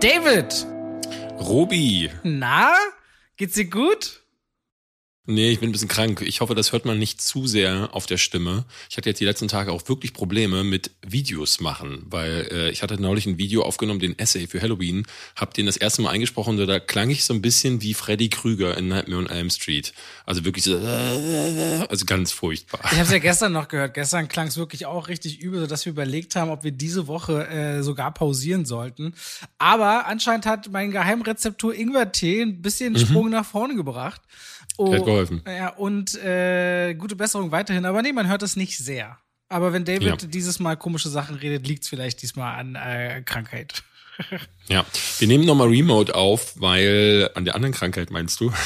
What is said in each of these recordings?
David! Robi! Na? Geht's dir gut? Nee, ich bin ein bisschen krank. Ich hoffe, das hört man nicht zu sehr auf der Stimme. Ich hatte jetzt die letzten Tage auch wirklich Probleme mit Videos machen, weil äh, ich hatte neulich ein Video aufgenommen, den Essay für Halloween, hab den das erste Mal eingesprochen und da klang ich so ein bisschen wie Freddy Krüger in Nightmare on Elm Street. Also wirklich so, also ganz furchtbar. Ich habe es ja gestern noch gehört. Gestern klang es wirklich auch richtig übel, sodass wir überlegt haben, ob wir diese Woche äh, sogar pausieren sollten. Aber anscheinend hat mein Geheimrezeptur Ingwertee ein bisschen mhm. Sprung nach vorne gebracht. Oh, hat geholfen. Ja, und äh, gute Besserung weiterhin. Aber nee, man hört es nicht sehr. Aber wenn David ja. dieses Mal komische Sachen redet, liegt es vielleicht diesmal an äh, Krankheit. Ja, wir nehmen nochmal Remote auf, weil, an der anderen Krankheit meinst du?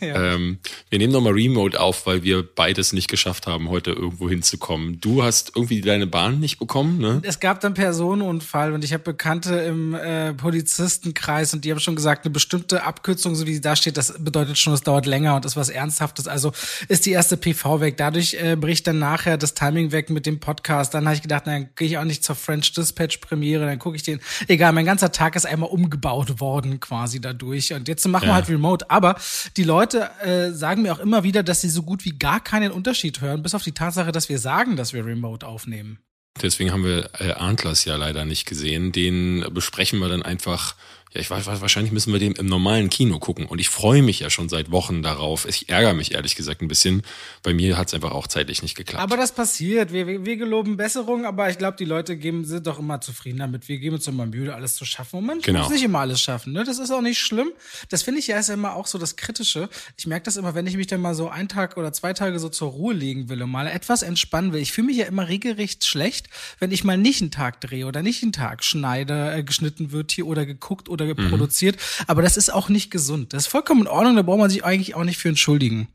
Ja. Ähm, wir nehmen nochmal Remote auf, weil wir beides nicht geschafft haben, heute irgendwo hinzukommen. Du hast irgendwie deine Bahn nicht bekommen, ne? Es gab dann Personenunfall und ich habe Bekannte im äh, Polizistenkreis und die haben schon gesagt, eine bestimmte Abkürzung, so wie sie da steht, das bedeutet schon, es dauert länger und ist was Ernsthaftes. Also ist die erste PV weg. Dadurch äh, bricht dann nachher das Timing weg mit dem Podcast. Dann habe ich gedacht, na, dann gehe ich auch nicht zur French Dispatch Premiere, dann gucke ich den. Egal, mein ganzer Tag ist einmal umgebaut worden quasi dadurch. Und jetzt machen ja. wir halt Remote. Aber die Leute äh, sagen mir auch immer wieder, dass sie so gut wie gar keinen Unterschied hören, bis auf die Tatsache, dass wir sagen, dass wir Remote aufnehmen. Deswegen haben wir äh, Antlers ja leider nicht gesehen. Den besprechen wir dann einfach ja, ich weiß, wahrscheinlich müssen wir den im normalen Kino gucken. Und ich freue mich ja schon seit Wochen darauf. Ich ärgere mich ehrlich gesagt ein bisschen. Bei mir hat es einfach auch zeitlich nicht geklappt. Aber das passiert. Wir, wir, wir geloben Besserung, aber ich glaube, die Leute geben, sind doch immer zufrieden damit. Wir geben uns immer Mühe, alles zu schaffen. Und man genau. muss nicht immer alles schaffen. Ne? Das ist auch nicht schlimm. Das finde ich ja ist immer auch so das Kritische. Ich merke das immer, wenn ich mich dann mal so einen Tag oder zwei Tage so zur Ruhe legen will und mal etwas entspannen will. Ich fühle mich ja immer regelrecht schlecht, wenn ich mal nicht einen Tag drehe oder nicht einen Tag schneide, äh, geschnitten wird hier oder geguckt oder oder mhm. produziert. Aber das ist auch nicht gesund. Das ist vollkommen in Ordnung, da braucht man sich eigentlich auch nicht für entschuldigen.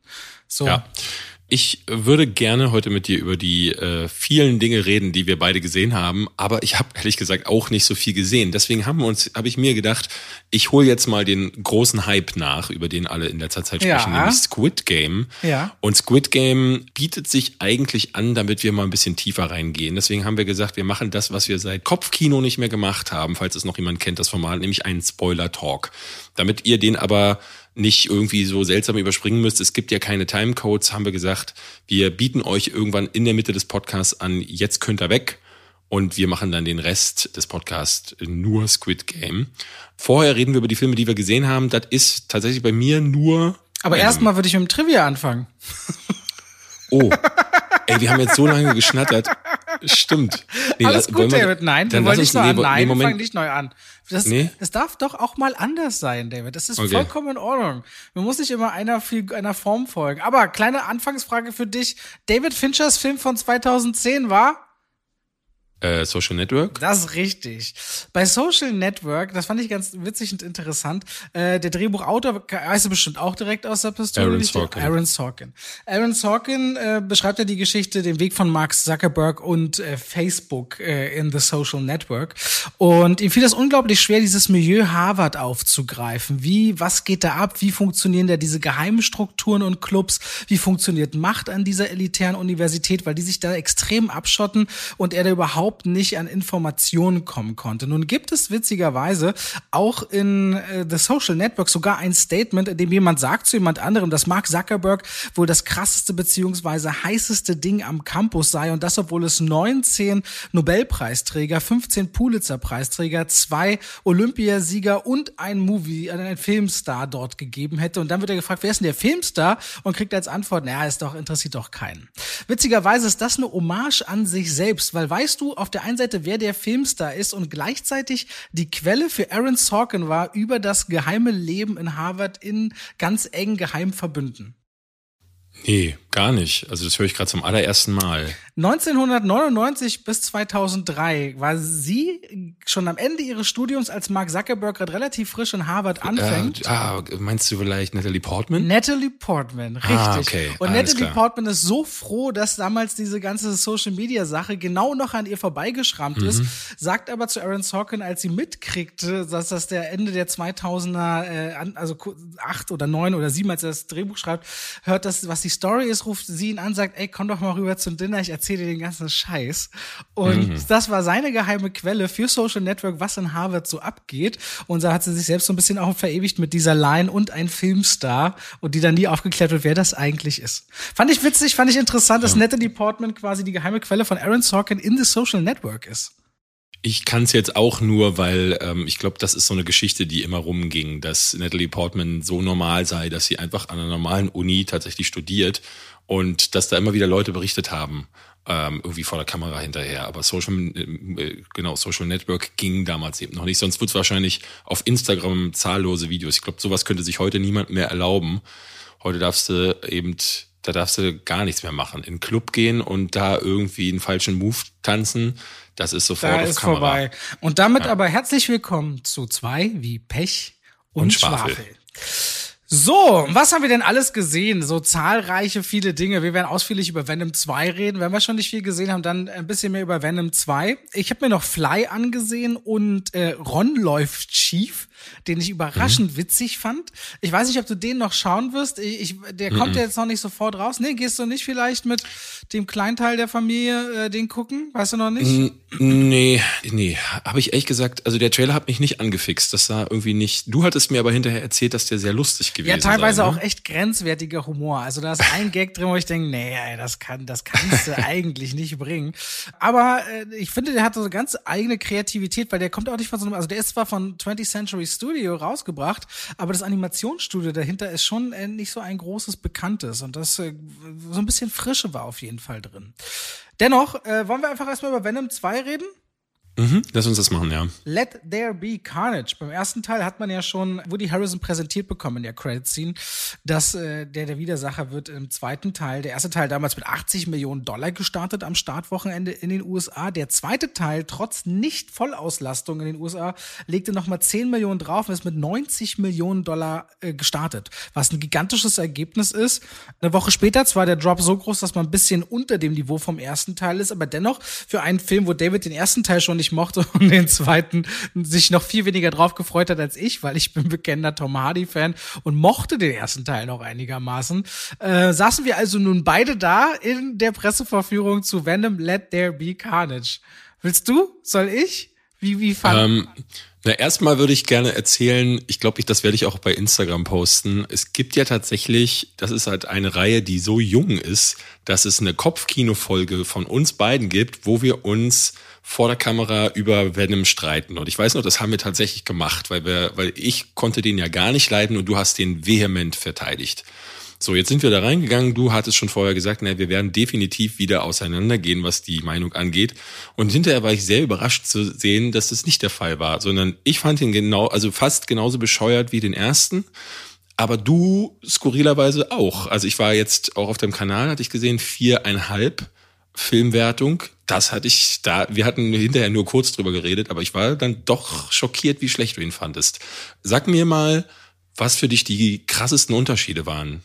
So. Ja. Ich würde gerne heute mit dir über die äh, vielen Dinge reden, die wir beide gesehen haben, aber ich habe ehrlich gesagt auch nicht so viel gesehen. Deswegen haben wir uns, habe ich mir gedacht, ich hole jetzt mal den großen Hype nach, über den alle in letzter Zeit sprechen, ja. nämlich Squid Game. Ja. Und Squid Game bietet sich eigentlich an, damit wir mal ein bisschen tiefer reingehen. Deswegen haben wir gesagt, wir machen das, was wir seit Kopfkino nicht mehr gemacht haben, falls es noch jemand kennt, das Format, nämlich einen Spoiler Talk. Damit ihr den aber nicht irgendwie so seltsam überspringen müsst. Es gibt ja keine Timecodes, haben wir gesagt. Wir bieten euch irgendwann in der Mitte des Podcasts an, jetzt könnt ihr weg. Und wir machen dann den Rest des Podcasts nur Squid Game. Vorher reden wir über die Filme, die wir gesehen haben. Das ist tatsächlich bei mir nur. Aber erstmal würde ich mit dem Trivia anfangen. Oh. Ey, wir haben jetzt so lange geschnattert. Stimmt. Nee, Alles gut, wir, David. Nein, wir wollen nicht neu an. Nein, nee, wir fangen nicht neu an. Das, nee? das darf doch auch mal anders sein, David. Das ist okay. vollkommen in Ordnung. Man muss nicht immer einer, einer Form folgen. Aber kleine Anfangsfrage für dich. David Finchers Film von 2010 war? Äh, Social Network? Das ist richtig. Bei Social Network, das fand ich ganz witzig und interessant. Äh, der Drehbuchautor heißt bestimmt auch direkt aus der Pistole. Aaron Sorkin. Aaron Sorkin. Aaron Sorkin äh, beschreibt ja die Geschichte, den Weg von Mark Zuckerberg und äh, Facebook äh, in the Social Network. Und ihm fiel das unglaublich schwer, dieses Milieu Harvard aufzugreifen. Wie, was geht da ab? Wie funktionieren da diese geheimen Strukturen und Clubs? Wie funktioniert Macht an dieser elitären Universität? Weil die sich da extrem abschotten und er da überhaupt überhaupt nicht an Informationen kommen konnte. Nun gibt es witzigerweise auch in äh, The Social Network sogar ein Statement, in dem jemand sagt zu jemand anderem, dass Mark Zuckerberg wohl das krasseste beziehungsweise heißeste Ding am Campus sei und das, obwohl es 19 Nobelpreisträger, 15 Pulitzer-Preisträger, zwei Olympiasieger und ein Movie, äh, ein Filmstar dort gegeben hätte. Und dann wird er gefragt, wer ist denn der Filmstar? Und kriegt als Antwort, naja, ist doch, interessiert doch keinen. Witzigerweise ist das eine Hommage an sich selbst, weil weißt du, auf der einen Seite, wer der Filmstar ist und gleichzeitig die Quelle für Aaron Sorkin war über das geheime Leben in Harvard in ganz engen Geheimverbünden. Nee, gar nicht. Also das höre ich gerade zum allerersten Mal. 1999 bis 2003 war sie schon am Ende ihres Studiums, als Mark Zuckerberg gerade relativ frisch in Harvard anfängt. Äh, ah, meinst du vielleicht Natalie Portman? Natalie Portman, richtig. Ah, okay. Und Alles Natalie klar. Portman ist so froh, dass damals diese ganze Social Media Sache genau noch an ihr vorbeigeschrammt Mhm. ist, sagt aber zu Aaron Sorkin, als sie mitkriegte, dass das der Ende der 2000er, äh, also acht oder neun oder sieben, als er das Drehbuch schreibt, hört das, was die Story ist, ruft sie ihn an, sagt, ey, komm doch mal rüber zum Dinner, ich erzähle dir den ganzen Scheiß. Und Mhm. das war seine geheime Quelle für Social Network, was in Harvard so abgeht. Und da hat sie sich selbst so ein bisschen auch verewigt mit dieser Line und ein Filmstar und die dann nie aufgeklärt wird, wer das eigentlich ist. Fand ich witzig, fand ich interessant, dass Natalie Portman quasi die geheime Quelle von Aaron Sorkin in the Social Network ist. Ich kann es jetzt auch nur, weil ähm, ich glaube, das ist so eine Geschichte, die immer rumging, dass Natalie Portman so normal sei, dass sie einfach an einer normalen Uni tatsächlich studiert und dass da immer wieder Leute berichtet haben, ähm, irgendwie vor der Kamera hinterher. Aber Social, äh, genau, Social Network ging damals eben noch nicht. Sonst wird es wahrscheinlich auf Instagram zahllose Videos. Ich glaube, sowas könnte sich heute niemand mehr erlauben. Heute darfst du eben, da darfst du gar nichts mehr machen. In den Club gehen und da irgendwie einen falschen Move tanzen, das ist sofort Da auf ist Kamera. vorbei. Und damit aber herzlich willkommen zu zwei wie Pech und, Und Schwafel. Schwafel. So, was haben wir denn alles gesehen? So zahlreiche, viele Dinge. Wir werden ausführlich über Venom 2 reden. Wenn wir schon nicht viel gesehen haben, dann ein bisschen mehr über Venom 2. Ich habe mir noch Fly angesehen und äh, Ron läuft schief, den ich überraschend witzig fand. Ich weiß nicht, ob du den noch schauen wirst. Ich, der kommt ja jetzt noch nicht sofort raus. Nee, gehst du nicht vielleicht mit dem Kleinteil der Familie äh, den gucken? Weißt du noch nicht? Nee, nee, habe ich ehrlich gesagt, also der Trailer hat mich nicht angefixt. Das sah irgendwie nicht. Du hattest mir aber hinterher erzählt, dass der sehr lustig gewesen Ja, teilweise sei. auch ne? echt grenzwertiger Humor. Also da ist ein Gag drin, wo ich denke, nee, ey, das kann, das kannst du eigentlich nicht bringen. Aber äh, ich finde, der hat so eine ganz eigene Kreativität, weil der kommt auch nicht von so einem, also der ist zwar von 20th Century Studio rausgebracht, aber das Animationsstudio dahinter ist schon äh, nicht so ein großes Bekanntes und das äh, so ein bisschen Frische war auf jeden Fall drin. Dennoch, äh, wollen wir einfach erstmal über Venom 2 reden? Mhm, lass uns das machen, ja. Let There Be Carnage. Beim ersten Teil hat man ja schon Woody Harrison präsentiert bekommen in der Credit Scene, dass äh, der der Widersacher wird im zweiten Teil. Der erste Teil damals mit 80 Millionen Dollar gestartet am Startwochenende in den USA. Der zweite Teil trotz nicht Vollauslastung in den USA legte noch mal 10 Millionen drauf und ist mit 90 Millionen Dollar äh, gestartet, was ein gigantisches Ergebnis ist. Eine Woche später zwar der Drop so groß, dass man ein bisschen unter dem Niveau vom ersten Teil ist, aber dennoch für einen Film, wo David den ersten Teil schon nicht mochte und den zweiten sich noch viel weniger drauf gefreut hat als ich, weil ich bin bekennender Tom Hardy-Fan und mochte den ersten Teil noch einigermaßen, äh, saßen wir also nun beide da in der Presseverführung zu Venom Let There Be Carnage. Willst du? Soll ich? Wie, wie fand Ähm, na, erstmal würde ich gerne erzählen, ich glaube, ich, das werde ich auch bei Instagram posten. Es gibt ja tatsächlich, das ist halt eine Reihe, die so jung ist, dass es eine Kopfkino-Folge von uns beiden gibt, wo wir uns vor der Kamera über Venom streiten. Und ich weiß noch, das haben wir tatsächlich gemacht, weil wir, weil ich konnte den ja gar nicht leiden und du hast den vehement verteidigt. So, jetzt sind wir da reingegangen. Du hattest schon vorher gesagt, na, wir werden definitiv wieder auseinandergehen, was die Meinung angeht. Und hinterher war ich sehr überrascht zu sehen, dass das nicht der Fall war, sondern ich fand ihn genau, also fast genauso bescheuert wie den ersten. Aber du skurrilerweise auch. Also ich war jetzt auch auf deinem Kanal, hatte ich gesehen, viereinhalb Filmwertung. Das hatte ich da, wir hatten hinterher nur kurz drüber geredet, aber ich war dann doch schockiert, wie schlecht du ihn fandest. Sag mir mal, was für dich die krassesten Unterschiede waren.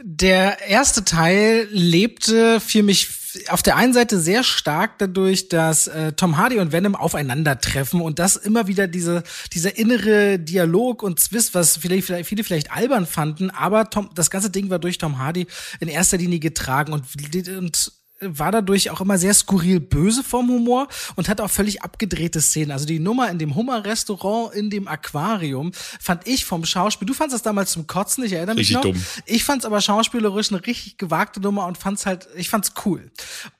Der erste Teil lebte für mich auf der einen Seite sehr stark dadurch, dass äh, Tom Hardy und Venom aufeinandertreffen und das immer wieder diese dieser innere Dialog und Zwist, was vielleicht, vielleicht viele vielleicht albern fanden, aber Tom, das ganze Ding war durch Tom Hardy in erster Linie getragen und, und war dadurch auch immer sehr skurril böse vom Humor und hat auch völlig abgedrehte Szenen. Also die Nummer in dem Hummer-Restaurant, in dem Aquarium, fand ich vom Schauspiel, du fandst das damals zum Kotzen, ich erinnere mich Richtig noch. dumm. Ich fand's aber schauspielerisch eine richtig gewagte Nummer und fand's halt, ich fand's cool.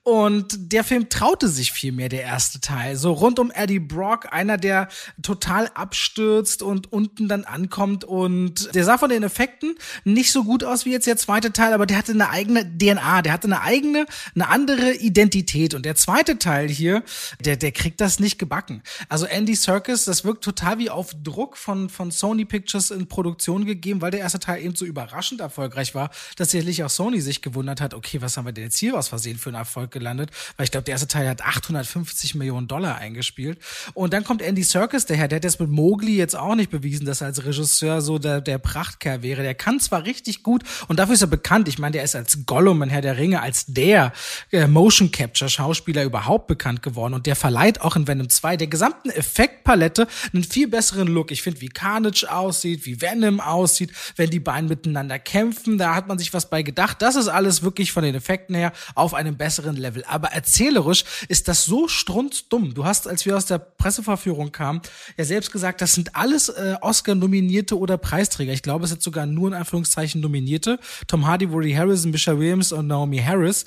Und der Film traute sich viel mehr, der erste Teil. So rund um Eddie Brock, einer, der total abstürzt und unten dann ankommt und der sah von den Effekten nicht so gut aus wie jetzt der zweite Teil, aber der hatte eine eigene DNA, der hatte eine eigene, eine andere Identität. Und der zweite Teil hier, der, der kriegt das nicht gebacken. Also Andy Serkis, das wirkt total wie auf Druck von, von Sony Pictures in Produktion gegeben, weil der erste Teil eben so überraschend erfolgreich war, dass sicherlich auch Sony sich gewundert hat, okay, was haben wir denn jetzt hier aus Versehen für einen Erfolg gelandet? Weil ich glaube, der erste Teil hat 850 Millionen Dollar eingespielt. Und dann kommt Andy Serkis, der Herr, der hat das mit Mowgli jetzt auch nicht bewiesen, dass er als Regisseur so der, der Prachtkerl wäre. Der kann zwar richtig gut und dafür ist er bekannt. Ich meine, der ist als Gollum in Herr der Ringe, als der äh, Motion Capture Schauspieler überhaupt bekannt geworden und der verleiht auch in Venom 2 der gesamten Effektpalette einen viel besseren Look. Ich finde, wie Carnage aussieht, wie Venom aussieht, wenn die beiden miteinander kämpfen, da hat man sich was bei gedacht. Das ist alles wirklich von den Effekten her auf einem besseren Level. Aber erzählerisch ist das so strunzdumm. Du hast, als wir aus der Presseverführung kamen, ja selbst gesagt, das sind alles äh, Oscar-Nominierte oder Preisträger. Ich glaube, es sind sogar nur in Anführungszeichen Nominierte. Tom Hardy, Woody Harrison, Michelle Williams und Naomi Harris.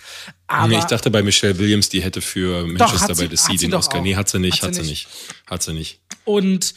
Aber nee, ich dachte bei Michelle Williams, die hätte für Manchester by the Sea den Oscar. Nee, hat sie nicht, hat, hat sie nicht. Hat sie nicht. Und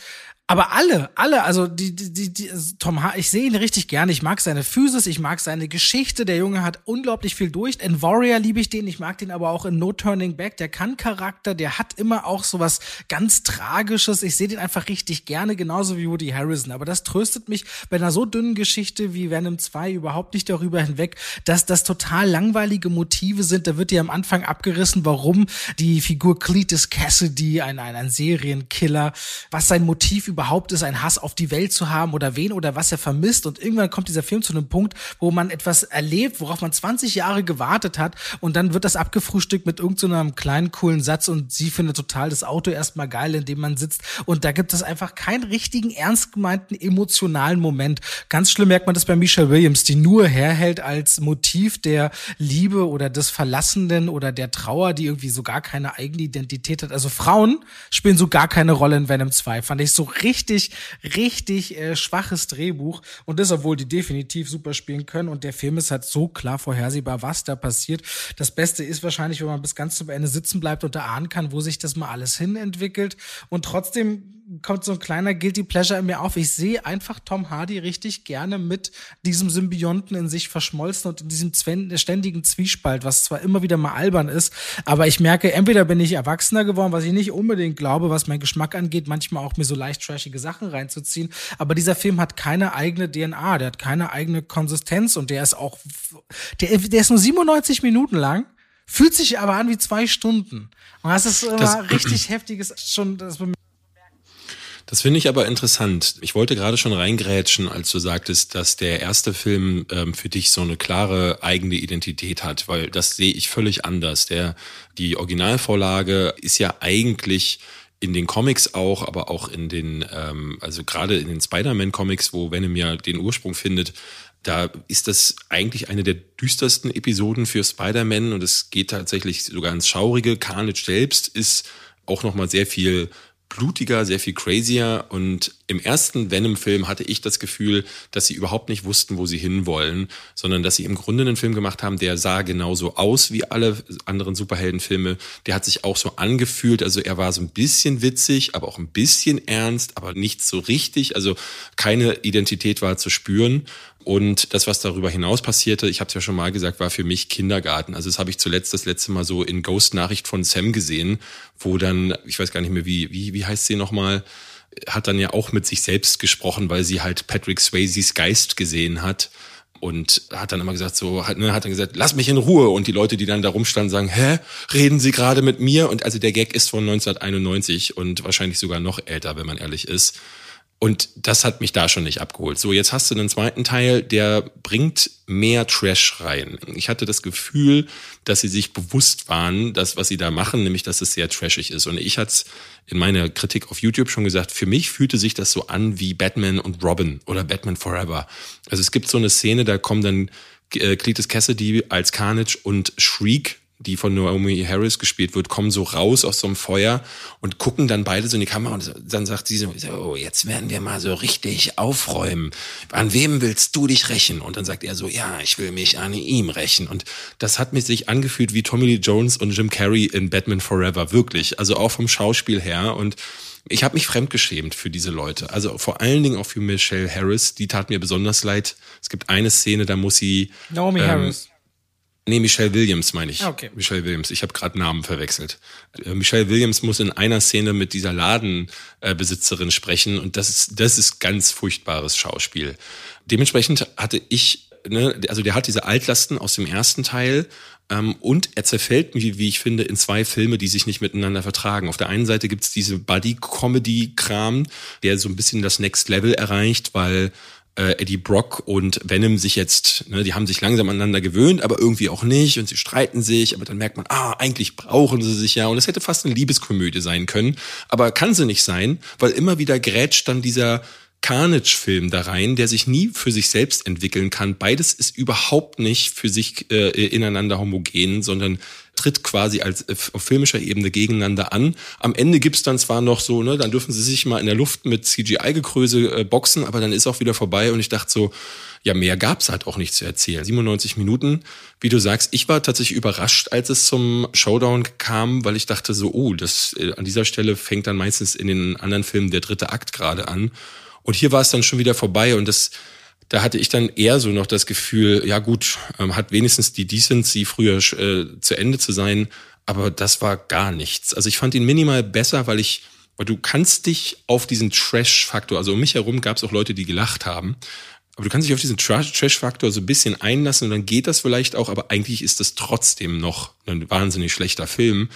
aber alle, alle, also die, die, die, die Tom H., ich sehe ihn richtig gerne. Ich mag seine Physis, ich mag seine Geschichte. Der Junge hat unglaublich viel durch. In Warrior liebe ich den, ich mag den aber auch in No Turning Back. Der kann Charakter, der hat immer auch so was ganz Tragisches. Ich sehe den einfach richtig gerne, genauso wie Woody Harrison. Aber das tröstet mich bei einer so dünnen Geschichte wie Venom 2 überhaupt nicht darüber hinweg, dass das total langweilige Motive sind. Da wird dir am Anfang abgerissen, warum die Figur Cletus Cassidy, ein, ein, ein Serienkiller, was sein Motiv über überhaupt einen Hass auf die Welt zu haben oder wen oder was er vermisst. Und irgendwann kommt dieser Film zu einem Punkt, wo man etwas erlebt, worauf man 20 Jahre gewartet hat. Und dann wird das abgefrühstückt mit irgendeinem so kleinen, coolen Satz. Und sie findet total das Auto erstmal geil, in dem man sitzt. Und da gibt es einfach keinen richtigen, ernst gemeinten, emotionalen Moment. Ganz schlimm merkt man das bei Michelle Williams, die nur herhält als Motiv der Liebe oder des Verlassenen oder der Trauer, die irgendwie so gar keine eigene Identität hat. Also Frauen spielen so gar keine Rolle in Venom 2. Fand ich so richtig richtig, richtig äh, schwaches Drehbuch und das, obwohl die definitiv super spielen können und der Film ist halt so klar vorhersehbar, was da passiert. Das Beste ist wahrscheinlich, wenn man bis ganz zum Ende sitzen bleibt und erahnen kann, wo sich das mal alles hin entwickelt und trotzdem kommt so ein kleiner Guilty Pleasure in mir auf. Ich sehe einfach Tom Hardy richtig gerne mit diesem Symbionten in sich verschmolzen und in diesem ständigen Zwiespalt, was zwar immer wieder mal albern ist, aber ich merke, entweder bin ich erwachsener geworden, was ich nicht unbedingt glaube, was mein Geschmack angeht, manchmal auch mir so leicht trashige Sachen reinzuziehen, aber dieser Film hat keine eigene DNA, der hat keine eigene Konsistenz und der ist auch, der, der ist nur 97 Minuten lang fühlt sich aber an wie zwei Stunden. Und das ist immer das, richtig heftiges, schon, das das finde ich aber interessant. Ich wollte gerade schon reingrätschen, als du sagtest, dass der erste Film ähm, für dich so eine klare eigene Identität hat, weil das sehe ich völlig anders. Der, die Originalvorlage ist ja eigentlich in den Comics auch, aber auch in den, ähm, also gerade in den Spider-Man-Comics, wo Venom ja den Ursprung findet, da ist das eigentlich eine der düstersten Episoden für Spider-Man und es geht tatsächlich sogar ins Schaurige. Carnage selbst ist auch nochmal sehr viel blutiger, sehr viel crazier. Und im ersten Venom-Film hatte ich das Gefühl, dass sie überhaupt nicht wussten, wo sie hinwollen, sondern dass sie im Grunde einen Film gemacht haben, der sah genauso aus wie alle anderen Superheldenfilme. Der hat sich auch so angefühlt. Also er war so ein bisschen witzig, aber auch ein bisschen ernst, aber nicht so richtig. Also keine Identität war zu spüren. Und das, was darüber hinaus passierte, ich habe es ja schon mal gesagt, war für mich Kindergarten. Also das habe ich zuletzt das letzte Mal so in Ghost Nachricht von Sam gesehen, wo dann, ich weiß gar nicht mehr, wie, wie, wie heißt sie nochmal, hat dann ja auch mit sich selbst gesprochen, weil sie halt Patrick Swayzes Geist gesehen hat und hat dann immer gesagt so hat, ne, hat dann gesagt lass mich in Ruhe. Und die Leute die dann da rumstanden sagen hä? Reden Sie gerade mit mir? Und also der Gag ist von 1991 und wahrscheinlich sogar noch älter wenn man ehrlich ist und das hat mich da schon nicht abgeholt. So, jetzt hast du einen zweiten Teil, der bringt mehr Trash rein. Ich hatte das Gefühl, dass sie sich bewusst waren, dass was sie da machen, nämlich dass es sehr trashig ist. Und ich hatte es in meiner Kritik auf YouTube schon gesagt, für mich fühlte sich das so an wie Batman und Robin oder Batman Forever. Also es gibt so eine Szene, da kommen dann äh, Cletus Cassidy als Carnage und Shriek die von Naomi Harris gespielt wird, kommen so raus aus so einem Feuer und gucken dann beide so in die Kamera und dann sagt sie so, oh, jetzt werden wir mal so richtig aufräumen. An wem willst du dich rächen? Und dann sagt er so, ja, ich will mich an ihm rächen. Und das hat mich sich angefühlt wie Tommy Lee Jones und Jim Carrey in Batman Forever, wirklich. Also auch vom Schauspiel her und ich habe mich fremdgeschämt für diese Leute. Also vor allen Dingen auch für Michelle Harris. Die tat mir besonders leid. Es gibt eine Szene, da muss sie. Naomi ähm, Harris. Nee, Michelle Williams meine ich. Ah, okay. Michelle Williams. Ich habe gerade Namen verwechselt. Äh, Michelle Williams muss in einer Szene mit dieser Ladenbesitzerin sprechen und das ist, das ist ganz furchtbares Schauspiel. Dementsprechend hatte ich, ne, also der hat diese Altlasten aus dem ersten Teil ähm, und er zerfällt, wie, wie ich finde, in zwei Filme, die sich nicht miteinander vertragen. Auf der einen Seite gibt's diese Buddy-Comedy-Kram, der so ein bisschen das Next Level erreicht, weil äh, Eddie Brock und Venom sich jetzt, ne, die haben sich langsam aneinander gewöhnt, aber irgendwie auch nicht und sie streiten sich, aber dann merkt man, ah, eigentlich brauchen sie sich ja und es hätte fast eine Liebeskomödie sein können, aber kann sie nicht sein, weil immer wieder grätscht dann dieser Carnage-Film da rein, der sich nie für sich selbst entwickeln kann. Beides ist überhaupt nicht für sich äh, ineinander homogen, sondern tritt quasi als äh, auf filmischer Ebene gegeneinander an. Am Ende gibt's dann zwar noch so, ne, dann dürfen sie sich mal in der Luft mit CGI-Gekröse äh, boxen, aber dann ist auch wieder vorbei und ich dachte so, ja, mehr gab's halt auch nicht zu erzählen. 97 Minuten, wie du sagst, ich war tatsächlich überrascht, als es zum Showdown kam, weil ich dachte so, oh, das äh, an dieser Stelle fängt dann meistens in den anderen Filmen der dritte Akt gerade an. Und hier war es dann schon wieder vorbei und das da hatte ich dann eher so noch das Gefühl, ja gut, ähm, hat wenigstens die Decency früher äh, zu Ende zu sein, aber das war gar nichts. Also ich fand ihn minimal besser, weil ich, weil du kannst dich auf diesen Trash-Faktor, also um mich herum gab es auch Leute, die gelacht haben, aber du kannst dich auf diesen Trash-Faktor so ein bisschen einlassen und dann geht das vielleicht auch, aber eigentlich ist das trotzdem noch ein wahnsinnig schlechter Film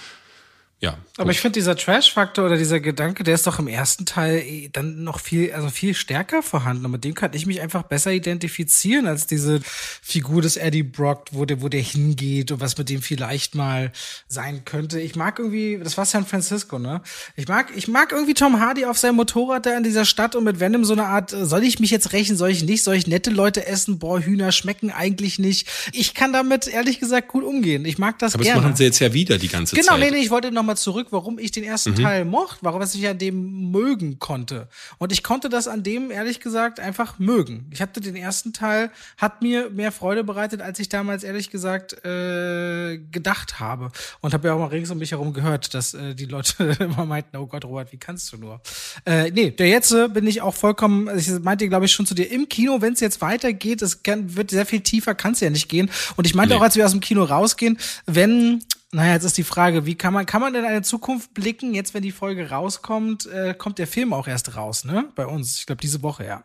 ja. Aber ich finde, dieser Trash-Faktor oder dieser Gedanke, der ist doch im ersten Teil eh dann noch viel, also viel stärker vorhanden. Und mit dem kann ich mich einfach besser identifizieren als diese Figur des Eddie Brock, wo der, wo der hingeht und was mit dem vielleicht mal sein könnte. Ich mag irgendwie, das war San Francisco, ne? Ich mag, ich mag irgendwie Tom Hardy auf seinem Motorrad da in dieser Stadt und mit Venom so eine Art, äh, soll ich mich jetzt rächen, soll ich nicht, soll ich nette Leute essen? Boah, Hühner schmecken eigentlich nicht. Ich kann damit ehrlich gesagt gut umgehen. Ich mag das Aber gerne. Aber das machen sie jetzt ja wieder die ganze genau, Zeit. Genau, nee, nee, ich wollte noch mal zurück, warum ich den ersten mhm. Teil mochte, warum ich an dem mögen konnte. Und ich konnte das an dem, ehrlich gesagt, einfach mögen. Ich hatte den ersten Teil, hat mir mehr Freude bereitet, als ich damals, ehrlich gesagt, äh, gedacht habe. Und habe ja auch mal rings um mich herum gehört, dass äh, die Leute immer meinten, oh Gott, Robert, wie kannst du nur? Äh, nee, der jetzt äh, bin ich auch vollkommen, also ich meinte, glaube ich, schon zu dir, im Kino, wenn es jetzt weitergeht, es kann, wird sehr viel tiefer, kann es ja nicht gehen. Und ich meinte nee. auch, als wir aus dem Kino rausgehen, wenn naja, jetzt ist die Frage, wie kann man, kann man in eine Zukunft blicken? Jetzt, wenn die Folge rauskommt, äh, kommt der Film auch erst raus, ne? Bei uns. Ich glaube, diese Woche, ja.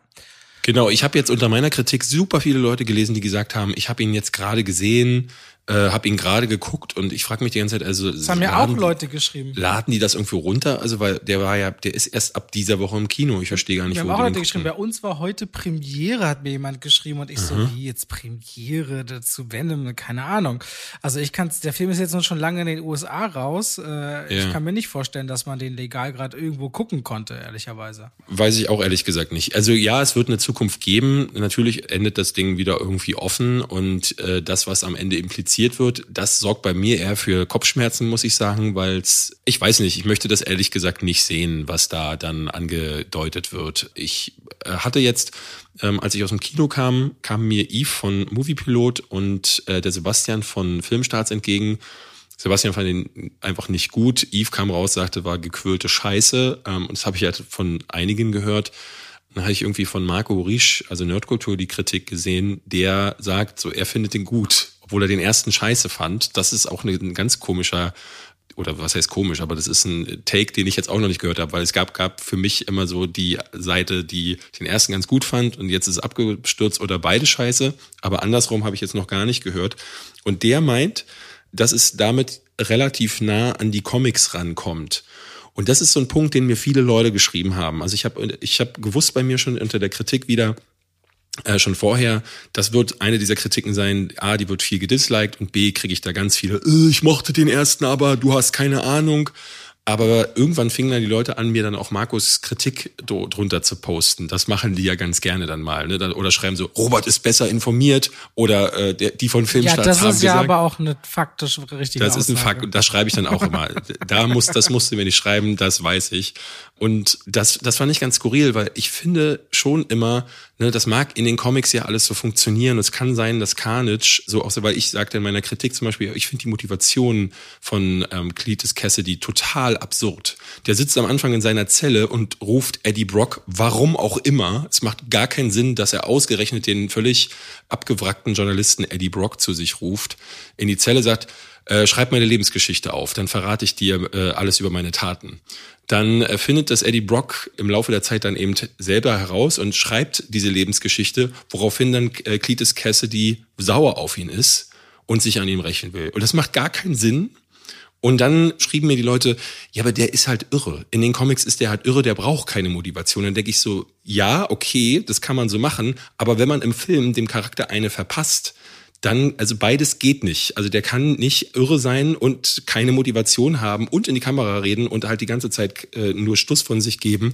Genau, ich habe jetzt unter meiner Kritik super viele Leute gelesen, die gesagt haben, ich habe ihn jetzt gerade gesehen, äh, habe ihn gerade geguckt und ich frage mich die ganze Zeit, also das haben ja auch Leute geschrieben. Laden die das irgendwo runter? Also weil der war ja, der ist erst ab dieser Woche im Kino. Ich verstehe gar nicht, Wir wo haben auch Leute geschrieben. Bei uns war heute Premiere, hat mir jemand geschrieben und ich mhm. so, wie jetzt Premiere dazu Venom? Keine Ahnung. Also ich kann, der Film ist jetzt noch schon lange in den USA raus. Äh, ja. Ich kann mir nicht vorstellen, dass man den legal gerade irgendwo gucken konnte, ehrlicherweise. Weiß ich auch ehrlich gesagt nicht. Also ja, es wird eine Zukunft geben. Natürlich endet das Ding wieder irgendwie offen und äh, das, was am Ende impliziert produziert wird, das sorgt bei mir eher für Kopfschmerzen, muss ich sagen, weil ich weiß nicht, ich möchte das ehrlich gesagt nicht sehen, was da dann angedeutet wird. Ich äh, hatte jetzt, ähm, als ich aus dem Kino kam, kam mir Yves von Moviepilot und äh, der Sebastian von Filmstarts entgegen. Sebastian fand ihn einfach nicht gut. Yves kam raus, sagte, war gequirlte Scheiße. Ähm, und das habe ich halt von einigen gehört. Dann habe ich irgendwie von Marco Riesch, also Nerdkultur, die Kritik gesehen, der sagt, so er findet den gut obwohl er den ersten scheiße fand. Das ist auch ein ganz komischer oder was heißt komisch, aber das ist ein Take, den ich jetzt auch noch nicht gehört habe, weil es gab, gab für mich immer so die Seite, die den ersten ganz gut fand und jetzt ist es abgestürzt oder beide scheiße, aber andersrum habe ich jetzt noch gar nicht gehört. Und der meint, dass es damit relativ nah an die Comics rankommt. Und das ist so ein Punkt, den mir viele Leute geschrieben haben. Also ich habe ich hab gewusst bei mir schon unter der Kritik wieder, äh, schon vorher, das wird eine dieser Kritiken sein, A, die wird viel gedisliked und B, kriege ich da ganz viele, äh, ich mochte den ersten, aber du hast keine Ahnung. Aber irgendwann fingen dann die Leute an, mir dann auch Markus Kritik drunter zu posten. Das machen die ja ganz gerne dann mal. Ne? Oder schreiben so, Robert ist besser informiert oder äh, der, die von Filmstarts haben gesagt. Ja, das ist ja aber auch eine faktisch richtige Das ist ein Fakt und das schreibe ich dann auch immer. da muss, das musste mir nicht schreiben, das weiß ich. Und das, das fand ich ganz skurril, weil ich finde schon immer, Ne, das mag in den Comics ja alles so funktionieren. Es kann sein, dass Carnage, so auch so, weil ich sagte in meiner Kritik zum Beispiel, ich finde die Motivation von ähm, Cletus Cassidy total absurd. Der sitzt am Anfang in seiner Zelle und ruft Eddie Brock, warum auch immer. Es macht gar keinen Sinn, dass er ausgerechnet den völlig abgewrackten Journalisten Eddie Brock zu sich ruft, in die Zelle sagt, äh, schreib meine Lebensgeschichte auf, dann verrate ich dir äh, alles über meine Taten. Dann äh, findet das Eddie Brock im Laufe der Zeit dann eben selber heraus und schreibt diese Lebensgeschichte, woraufhin dann äh, Cletus Cassidy sauer auf ihn ist und sich an ihm rächen will. Und das macht gar keinen Sinn. Und dann schrieben mir die Leute, ja, aber der ist halt irre. In den Comics ist der halt irre, der braucht keine Motivation. Dann denke ich so, ja, okay, das kann man so machen. Aber wenn man im Film dem Charakter eine verpasst, dann, also beides geht nicht. Also der kann nicht irre sein und keine Motivation haben und in die Kamera reden und halt die ganze Zeit äh, nur Stuss von sich geben.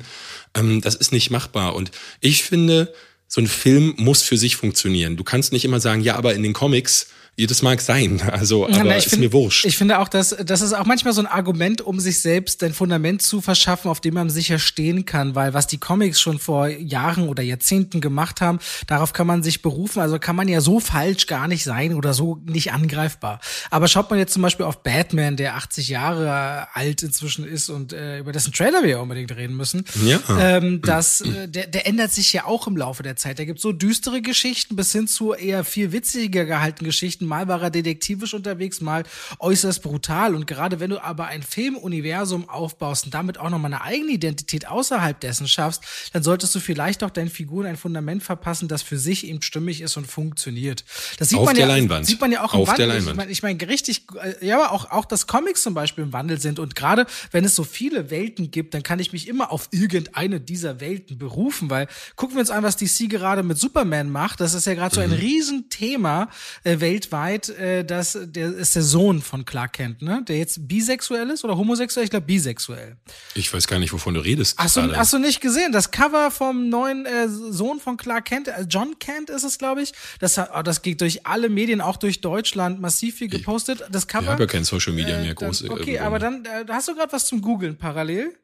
Ähm, das ist nicht machbar. Und ich finde, so ein Film muss für sich funktionieren. Du kannst nicht immer sagen, ja, aber in den Comics das mag sein, also aber na, ist find, mir wurscht. Ich finde auch, dass das ist auch manchmal so ein Argument, um sich selbst ein Fundament zu verschaffen, auf dem man sicher stehen kann, weil was die Comics schon vor Jahren oder Jahrzehnten gemacht haben, darauf kann man sich berufen. Also kann man ja so falsch gar nicht sein oder so nicht angreifbar. Aber schaut man jetzt zum Beispiel auf Batman, der 80 Jahre alt inzwischen ist und äh, über dessen Trailer wir ja unbedingt reden müssen, ja. ähm, das, äh, der, der ändert sich ja auch im Laufe der Zeit. Da gibt so düstere Geschichten bis hin zu eher viel witziger gehaltenen Geschichten Mal war er detektivisch unterwegs, mal äußerst brutal. Und gerade wenn du aber ein Filmuniversum aufbaust und damit auch noch mal eine eigene Identität außerhalb dessen schaffst, dann solltest du vielleicht auch deinen Figuren ein Fundament verpassen, das für sich eben stimmig ist und funktioniert. Das sieht Auf man der ja, Leinwand. Sieht man ja auch im Auf Wandel. Der Leinwand. Ich meine, ich mein, richtig, äh, ja, aber auch, auch, dass Comics zum Beispiel im Wandel sind. Und gerade wenn es so viele Welten gibt, dann kann ich mich immer auf irgendeine dieser Welten berufen, weil gucken wir uns an, was DC gerade mit Superman macht. Das ist ja gerade so ein mhm. Riesenthema äh, weltweit weltweit, äh, dass der ist der Sohn von Clark Kent, ne? Der jetzt bisexuell ist oder homosexuell? Ich glaube bisexuell. Ich weiß gar nicht, wovon du redest. Hast du, hast du nicht gesehen? Das Cover vom neuen äh, Sohn von Clark Kent, äh, John Kent ist es, glaube ich. Das, oh, das geht durch alle Medien, auch durch Deutschland, massiv viel gepostet. Das Cover. Ich habe ja kein Social Media mehr äh, groß. Dann, okay, aber dann äh, hast du gerade was zum Googeln parallel.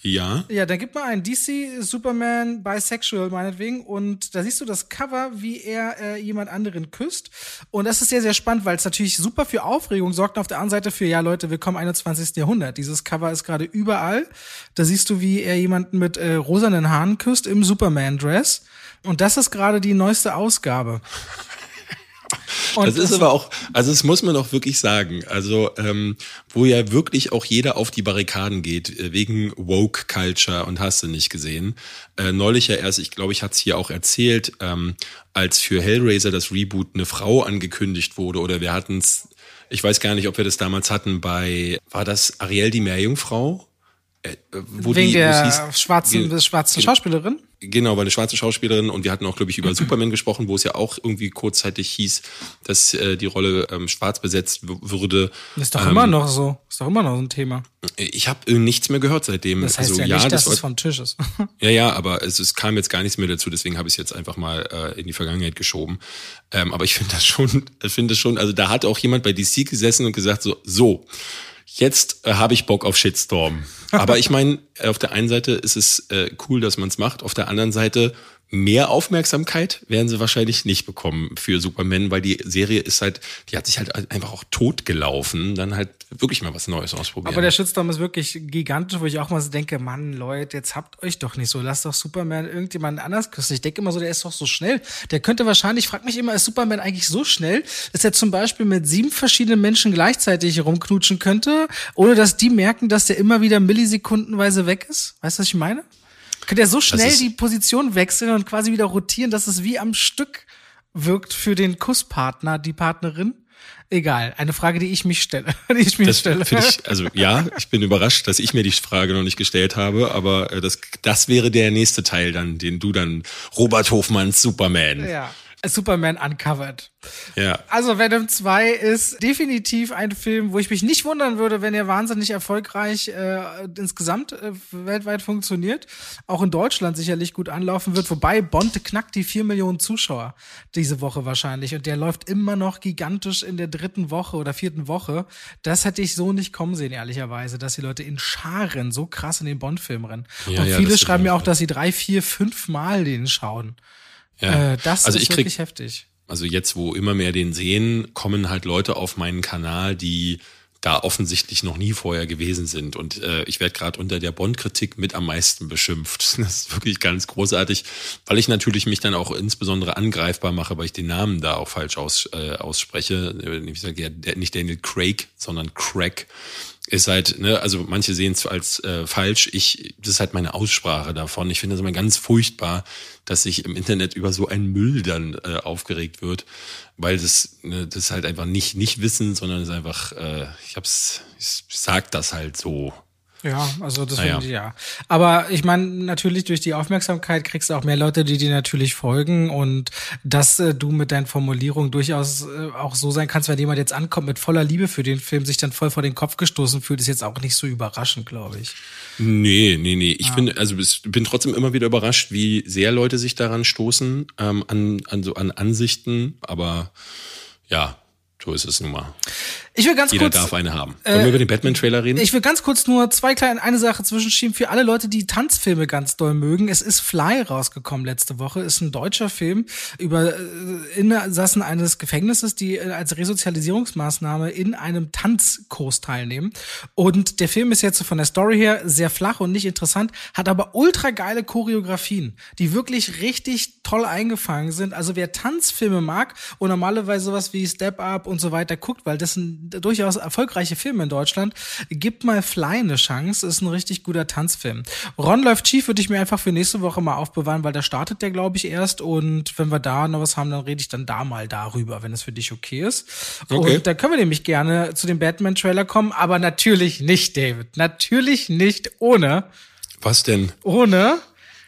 Ja. Ja, da gibt mal einen DC Superman Bisexual meinetwegen und da siehst du das Cover, wie er äh, jemand anderen küsst und das ist sehr sehr spannend, weil es natürlich super für Aufregung sorgt und auf der anderen Seite für ja Leute, willkommen 21. Jahrhundert. Dieses Cover ist gerade überall. Da siehst du, wie er jemanden mit äh, rosanen Haaren küsst im Superman Dress und das ist gerade die neueste Ausgabe. Und das ist aber auch, also das muss man auch wirklich sagen. Also ähm, wo ja wirklich auch jeder auf die Barrikaden geht äh, wegen woke Culture und hast du nicht gesehen. Äh, neulich ja erst, ich glaube, ich hatte es hier auch erzählt, ähm, als für Hellraiser das Reboot eine Frau angekündigt wurde oder wir hatten es, ich weiß gar nicht, ob wir das damals hatten bei, war das Ariel die Meerjungfrau? Äh, wo Wegen die, der hieß, schwarzen, schwarzen Schauspielerin? Genau, weil eine schwarze Schauspielerin und wir hatten auch, glaube ich, über Superman gesprochen, wo es ja auch irgendwie kurzzeitig hieß, dass äh, die Rolle ähm, schwarz besetzt würde. Das ist doch ähm, immer noch so. Ist doch immer noch so ein Thema. Ich habe äh, nichts mehr gehört seitdem. Das heißt also, ja, ja nicht, das dass es vom Tisch ist. ja, ja, aber es, es kam jetzt gar nichts mehr dazu, deswegen habe ich es jetzt einfach mal äh, in die Vergangenheit geschoben. Ähm, aber ich finde das schon, ich finde das schon, also da hat auch jemand bei DC gesessen und gesagt so, so, jetzt äh, habe ich Bock auf Shitstorm. Aber ich meine, auf der einen Seite ist es äh, cool, dass man es macht, auf der anderen Seite mehr Aufmerksamkeit werden sie wahrscheinlich nicht bekommen für Superman, weil die Serie ist halt, die hat sich halt einfach auch tot gelaufen, dann halt wirklich mal was Neues ausprobieren. Aber der Shitstorm ist wirklich gigantisch, wo ich auch mal so denke, Mann, Leute, jetzt habt euch doch nicht so, lasst doch Superman irgendjemand anders küssen. Ich denke immer so, der ist doch so schnell. Der könnte wahrscheinlich, ich frage mich immer, ist Superman eigentlich so schnell, dass er zum Beispiel mit sieben verschiedenen Menschen gleichzeitig rumknutschen könnte, ohne dass die merken, dass der immer wieder millisekundenweise weg ist? Weißt du, was ich meine? Könnte er so schnell die Position wechseln und quasi wieder rotieren, dass es wie am Stück wirkt für den Kusspartner, die Partnerin? Egal, eine Frage, die ich mich stelle. Die ich mir das stelle. Ich, also ja, ich bin überrascht, dass ich mir die Frage noch nicht gestellt habe, aber äh, das, das wäre der nächste Teil dann, den du dann Robert Hofmanns Superman. Ja. Superman Uncovered. Ja. Also Venom 2 ist definitiv ein Film, wo ich mich nicht wundern würde, wenn er wahnsinnig erfolgreich äh, insgesamt äh, weltweit funktioniert. Auch in Deutschland sicherlich gut anlaufen wird. Wobei Bond knackt die vier Millionen Zuschauer diese Woche wahrscheinlich. Und der läuft immer noch gigantisch in der dritten Woche oder vierten Woche. Das hätte ich so nicht kommen sehen, ehrlicherweise, dass die Leute in Scharen so krass in den Bond-Film rennen. Ja, Und ja, viele schreiben mir auch, dass sie drei, vier, fünf Mal den schauen. Ja. Äh, das also ist ich krieg, wirklich heftig. Also jetzt, wo immer mehr den sehen, kommen halt Leute auf meinen Kanal, die da offensichtlich noch nie vorher gewesen sind. Und äh, ich werde gerade unter der Bond-Kritik mit am meisten beschimpft. Das ist wirklich ganz großartig, weil ich natürlich mich dann auch insbesondere angreifbar mache, weil ich den Namen da auch falsch aus, äh, ausspreche. Ich sage ja nicht Daniel Craig, sondern Craig ist halt, ne, also manche sehen es als äh, falsch. Ich, das ist halt meine Aussprache davon. Ich finde es immer ganz furchtbar, dass sich im Internet über so einen Müll dann äh, aufgeregt wird, weil das, ne, das halt einfach nicht nicht Wissen, sondern es einfach, äh, ich hab's, ich sag das halt so. Ja, also das Naja. finde ich ja. Aber ich meine, natürlich durch die Aufmerksamkeit kriegst du auch mehr Leute, die dir natürlich folgen und dass äh, du mit deinen Formulierungen durchaus äh, auch so sein kannst, wenn jemand jetzt ankommt mit voller Liebe für den Film, sich dann voll vor den Kopf gestoßen fühlt, ist jetzt auch nicht so überraschend, glaube ich. Nee, nee, nee. Ich finde, also ich bin trotzdem immer wieder überrascht, wie sehr Leute sich daran stoßen, ähm, an, an so an Ansichten, aber ja, so ist es nun mal. Ich will ganz Jeder kurz darf eine haben. Wollen wir über den Batman-Trailer reden? Ich will ganz kurz nur zwei kleine, eine Sache zwischenschieben für alle Leute, die Tanzfilme ganz doll mögen. Es ist Fly rausgekommen letzte Woche. Ist ein deutscher Film über äh, Insassen eines Gefängnisses, die äh, als Resozialisierungsmaßnahme in einem Tanzkurs teilnehmen. Und der Film ist jetzt von der Story her sehr flach und nicht interessant, hat aber ultra geile Choreografien, die wirklich richtig toll eingefangen sind. Also wer Tanzfilme mag und normalerweise sowas wie Step Up und so weiter guckt, weil das sind durchaus erfolgreiche Filme in Deutschland, gibt mal Fly eine Chance. Ist ein richtig guter Tanzfilm. Ron läuft schief, würde ich mir einfach für nächste Woche mal aufbewahren, weil da startet der, glaube ich, erst. Und wenn wir da noch was haben, dann rede ich dann da mal darüber, wenn es für dich okay ist. Okay. Und da können wir nämlich gerne zu dem Batman-Trailer kommen, aber natürlich nicht, David. Natürlich nicht ohne, Was denn? ohne,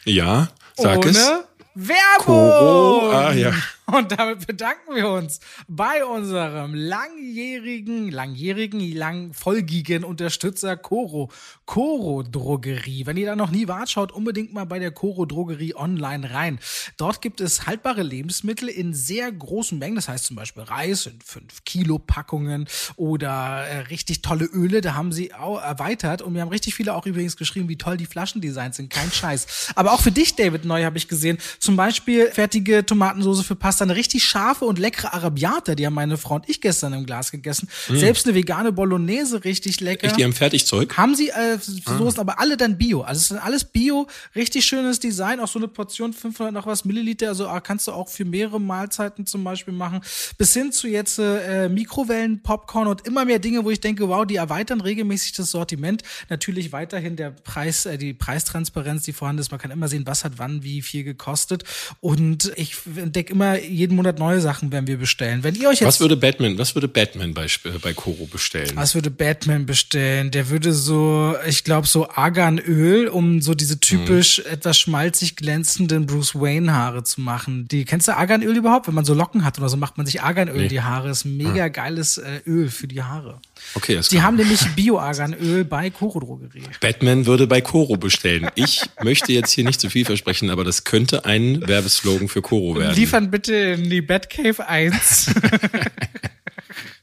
Ja, sag ohne es. Werbung. Koro, ah, ja. Und damit bedanken wir uns bei unserem langjährigen, langjährigen, langfolgigen Unterstützer Coro. Coro Drogerie. Wenn ihr da noch nie wart, schaut unbedingt mal bei der Coro Drogerie online rein. Dort gibt es haltbare Lebensmittel in sehr großen Mengen. Das heißt zum Beispiel Reis in 5 Kilo Packungen oder äh, richtig tolle Öle. Da haben sie auch erweitert. Und wir haben richtig viele auch übrigens geschrieben, wie toll die Flaschendesigns sind. Kein Scheiß. Aber auch für dich, David, neu habe ich gesehen. Zum Beispiel fertige Tomatensoße für Pasta, eine richtig scharfe und leckere Arabiata. Die haben meine Frau und ich gestern im Glas gegessen. Selbst eine vegane Bolognese, richtig lecker. Echt, die haben Fertigzeug? Haben sie äh, Soßen, aber alle dann Bio. Also es sind alles Bio, richtig schönes Design, auch so eine Portion 500 noch was Milliliter, also ah, kannst du auch für mehrere Mahlzeiten zum Beispiel machen. Bis hin zu jetzt äh, Mikrowellen, Popcorn und immer mehr Dinge, wo ich denke, wow, die erweitern regelmäßig das Sortiment. Natürlich weiterhin der Preis, äh, die Preistransparenz, die vorhanden ist. Man kann immer sehen, was hat wann, wie viel gekostet. Und ich entdecke immer jeden Monat neue Sachen, wenn wir bestellen. Wenn ihr euch jetzt Was würde Batman, was würde Batman bei, äh, bei Koro bestellen? was würde Batman bestellen? Der würde so, ich glaube, so Arganöl, um so diese typisch etwas schmalzig glänzenden Bruce Wayne Haare zu machen. Die kennst du Arganöl überhaupt? Wenn man so Locken hat oder so, macht man sich Arganöl Nee. die Haare. Ist ein mega geiles äh, Öl für die Haare. Okay, das Die kann- haben nämlich Bio-Arganöl bei Koro Drogerie. Batman würde bei Koro bestellen. Ich möchte jetzt hier nicht zu viel versprechen, aber das könnte ein Werbeslogan für Koro werden. Liefern bitte in die Batcave 1.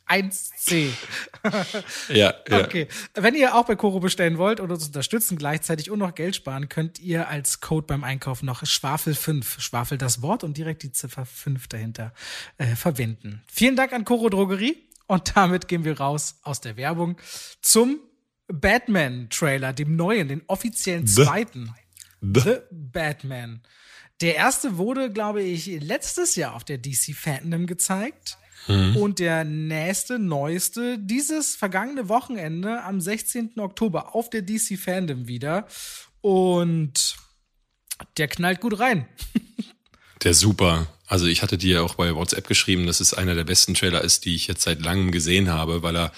1C. ja, ja. Okay. Wenn ihr auch bei Koro bestellen wollt und uns unterstützen gleichzeitig und noch Geld sparen, könnt ihr als Code beim Einkauf noch Schwafel 5, Schwafel das Wort und direkt die Ziffer 5 dahinter äh, verwenden. Vielen Dank an Koro Drogerie und damit gehen wir raus aus der Werbung zum Batman-Trailer, dem neuen, den offiziellen The- zweiten. The- The Batman. Der erste wurde, glaube ich, letztes Jahr auf der DC Fandom gezeigt. Und der nächste, neueste, dieses vergangene Wochenende am 16. Oktober auf der DC Fandom wieder. Und der knallt gut rein. Der super. Also ich hatte dir auch bei WhatsApp geschrieben, dass es einer der besten Trailer ist, die ich jetzt seit langem gesehen habe, weil er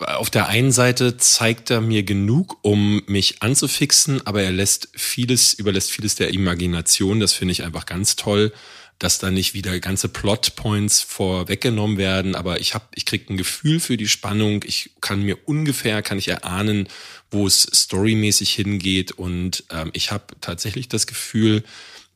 auf der einen Seite zeigt er mir genug, um mich anzufixen, aber er lässt vieles, überlässt vieles der Imagination. Das finde ich einfach ganz toll, dass da nicht wieder ganze Plotpoints vorweggenommen werden. Aber ich habe, ich krieg ein Gefühl für die Spannung. Ich kann mir ungefähr, kann ich erahnen, wo es storymäßig hingeht. Und ähm, ich habe tatsächlich das Gefühl,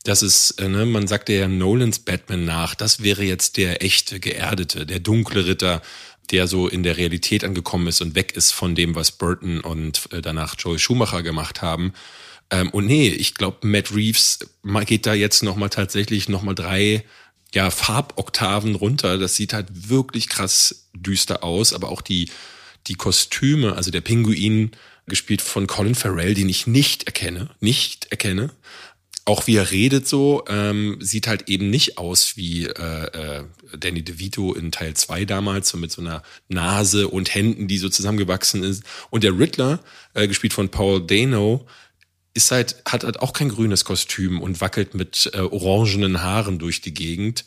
dass es, äh, ne, man sagte ja Nolans Batman nach, das wäre jetzt der echte, geerdete, der dunkle Ritter, der so in der Realität angekommen ist und weg ist von dem, was Burton und äh, danach Joel Schumacher gemacht haben. Ähm, und nee, ich glaube, Matt Reeves geht da jetzt nochmal tatsächlich nochmal drei ja, Farboktaven runter. Das sieht halt wirklich krass düster aus, aber auch die, die Kostüme, also der Pinguin, gespielt von Colin Farrell, den ich nicht erkenne, nicht erkenne. Auch wie er redet so, ähm, sieht halt eben nicht aus wie äh, äh, Danny DeVito in Teil 2 damals, so mit so einer Nase und Händen, die so zusammengewachsen ist. Und der Riddler, äh, gespielt von Paul Dano, ist halt, hat halt auch kein grünes Kostüm und wackelt mit äh, orangenen Haaren durch die Gegend,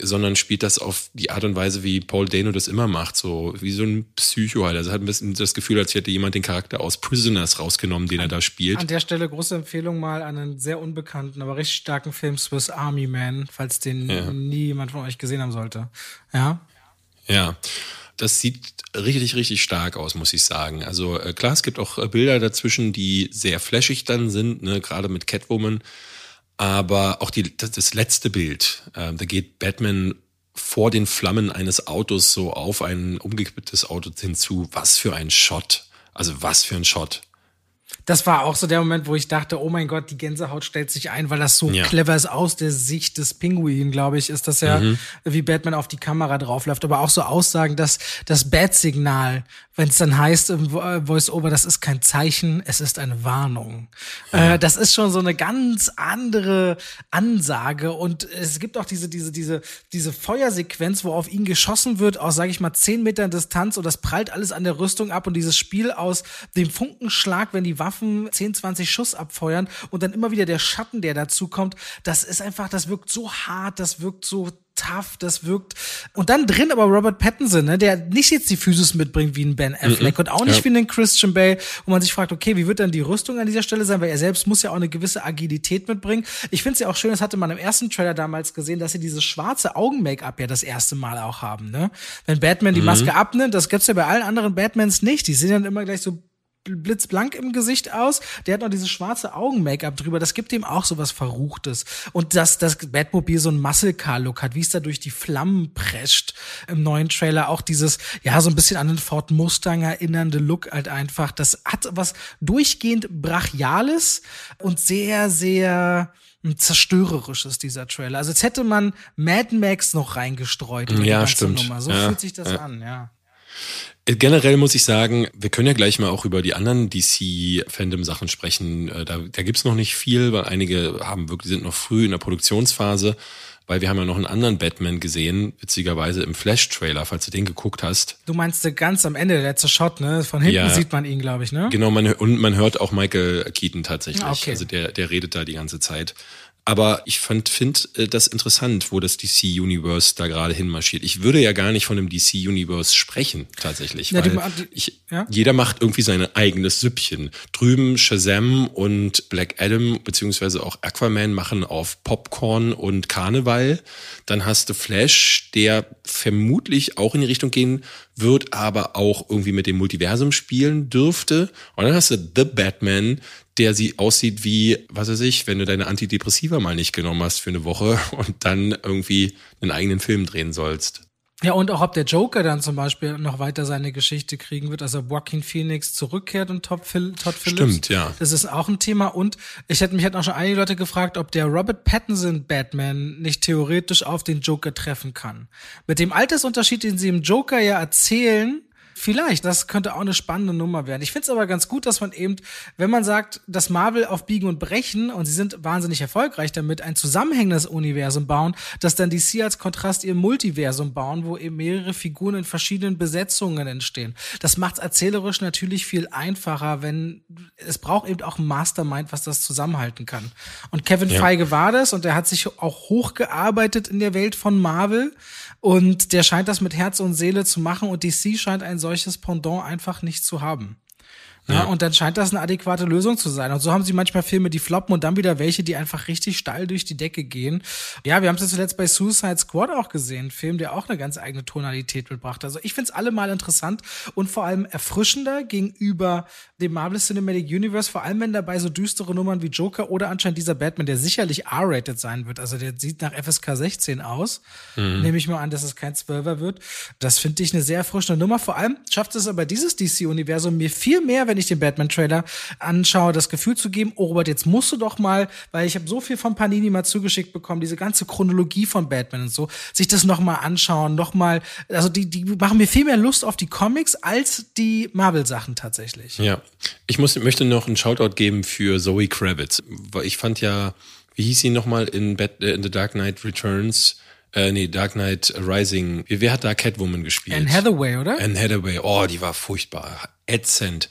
sondern spielt das auf die Art und Weise, wie Paul Dano das immer macht, so wie so ein Psycho halt. Also hat ein bisschen das Gefühl, als hätte jemand den Charakter aus Prisoners rausgenommen, den er da spielt. An der Stelle große Empfehlung mal an einen sehr unbekannten, aber richtig starken Film Swiss Army Man, falls den ja. nie jemand von euch gesehen haben sollte. Ja. Ja. Das sieht richtig, richtig stark aus, muss ich sagen. Also äh, klar, es gibt auch äh, Bilder dazwischen, die sehr flashig dann sind, ne, gerade mit Catwoman. Aber auch die, das, letzte Bild, äh, da geht Batman vor den Flammen eines Autos so auf ein umgekipptes Auto hinzu. Was für ein Shot. Also was für ein Shot das war auch so der Moment, wo ich dachte, oh mein Gott, die Gänsehaut stellt sich ein, weil das so ja. clever ist aus der Sicht des Pinguin, glaube ich, ist das ja, mhm. wie Batman auf die Kamera draufläuft. Aber auch so Aussagen, dass das Bat-Signal, wenn es dann heißt im Voice-Over, das ist kein Zeichen, es ist eine Warnung. Ja. Äh, das ist schon so eine ganz andere Ansage. Und es gibt auch diese, diese, diese, diese Feuersequenz, wo auf ihn geschossen wird, aus, sage ich mal, zehn Metern Distanz und das prallt alles an der Rüstung ab und dieses Spiel aus dem Funkenschlag, wenn die Waffen 10, 20 Schuss abfeuern und dann immer wieder der Schatten, der dazu kommt, das ist einfach, das wirkt so hart, das wirkt so tough, das wirkt. Und dann drin aber Robert Pattinson, ne, der nicht jetzt die Physis mitbringt wie ein Ben Affleck mm -mm. und auch nicht ja. wie ein Christian Bale, wo man sich fragt, okay, wie wird dann die Rüstung an dieser Stelle sein, weil er selbst muss ja auch eine gewisse Agilität mitbringen. Ich finde es ja auch schön, das hatte man im ersten Trailer damals gesehen, dass sie dieses schwarze Augen-Make-up ja das erste Mal auch haben, ne? Wenn Batman die mhm. Maske abnimmt, das gibt's ja bei allen anderen Batmans nicht. Die sehen dann immer gleich so blitzblank im Gesicht aus. Der hat noch dieses schwarze Augen-Make-up drüber. Das gibt ihm auch so was Verruchtes. Und dass das Batmobil so ein Muscle-Car-Look hat, wie es da durch die Flammen prescht im neuen Trailer. Auch dieses, ja, so ein bisschen an den Ford Mustang erinnernde Look halt einfach. Das hat was durchgehend Brachiales und sehr, sehr zerstörerisches, dieser Trailer. Also jetzt hätte man Mad Max noch reingestreut in die ja, ganze stimmt. Nummer. So ja, fühlt sich das ja. an, ja. Generell muss ich sagen, wir können ja gleich mal auch über die anderen DC-Fandom-Sachen sprechen. Äh, da, da gibt's noch nicht viel, weil einige haben wirklich, sind noch früh in der Produktionsphase, weil wir haben ja noch einen anderen Batman gesehen, witzigerweise im Flash-Trailer, falls du den geguckt hast. Du meinst ganz am Ende, der letzte Shot, ne? Von hinten ja, sieht man ihn, glaube ich, ne? Genau, man, und man hört auch Michael Keaton tatsächlich. Okay. Also der, der redet da die ganze Zeit. Aber ich fand, finde äh, das interessant, wo das DC Universe da gerade hinmarschiert. Ich würde ja gar nicht von dem DC Universe sprechen, tatsächlich. Ja, weil die, ich, ja? jeder macht irgendwie sein eigenes Süppchen. Drüben Shazam und Black Adam, beziehungsweise auch Aquaman machen auf Popcorn und Karneval. Dann hast du Flash, der vermutlich auch in die Richtung gehen wird, aber auch irgendwie mit dem Multiversum spielen dürfte. Und dann hast du The Batman, der sie aussieht wie, was weiß ich, wenn du deine Antidepressiva mal nicht genommen hast für eine Woche und dann irgendwie einen eigenen Film drehen sollst. Ja, und auch ob der Joker dann zum Beispiel noch weiter seine Geschichte kriegen wird, also Joaquin Phoenix zurückkehrt und Todd Phillips. Stimmt, ja. Das ist auch ein Thema. Und ich hätte mich halt auch schon einige Leute gefragt, ob der Robert Pattinson Batman nicht theoretisch auf den Joker treffen kann. Mit dem Altersunterschied, den sie im Joker ja erzählen, Vielleicht, das könnte auch eine spannende Nummer werden. Ich finde es aber ganz gut, dass man eben, wenn man sagt, dass Marvel auf Biegen und Brechen, und sie sind wahnsinnig erfolgreich damit, ein zusammenhängendes Universum bauen, dass dann DC als Kontrast ihr Multiversum bauen, wo eben mehrere Figuren in verschiedenen Besetzungen entstehen. Das macht es erzählerisch natürlich viel einfacher, wenn es braucht eben auch ein Mastermind, was das zusammenhalten kann. Und Kevin ja. Feige war das und er hat sich auch hochgearbeitet in der Welt von Marvel. Und der scheint das mit Herz und Seele zu machen und DC scheint ein solches Pendant einfach nicht zu haben. Ja, ja, und dann scheint das eine adäquate Lösung zu sein. Und so haben sie manchmal Filme, die floppen und dann wieder welche, die einfach richtig steil durch die Decke gehen. Ja, wir haben es ja zuletzt bei Suicide Squad auch gesehen. Ein Film, der auch eine ganz eigene Tonalität mitbracht. Also ich finde es allemal interessant und vor allem erfrischender gegenüber dem Marvel Cinematic Universe, vor allem wenn dabei so düstere Nummern wie Joker oder anscheinend dieser Batman, der sicherlich R-rated sein wird. Also der sieht nach FSK 16 aus. Mhm. Nehme ich mal an, dass es kein Zwölfer wird. Das finde ich eine sehr erfrischende Nummer. Vor allem schafft es aber dieses DC-Universum mir viel mehr, wenn wenn ich den Batman-Trailer anschaue, das Gefühl zu geben, oh Robert, jetzt musst du doch mal, weil ich habe so viel von Panini mal zugeschickt bekommen, diese ganze Chronologie von Batman und so, sich das noch mal anschauen, noch mal, also die, die machen mir viel mehr Lust auf die Comics als die Marvel-Sachen tatsächlich. Ja, ich muss, möchte noch einen Shoutout geben für Zoe Kravitz, weil ich fand ja, wie hieß sie nochmal in, äh, in The Dark Knight Returns? Äh, nee, Dark Knight Rising. Wer hat da Catwoman gespielt? Anne Hathaway, oder? Anne Hathaway. Oh, die war furchtbar. Ätzend.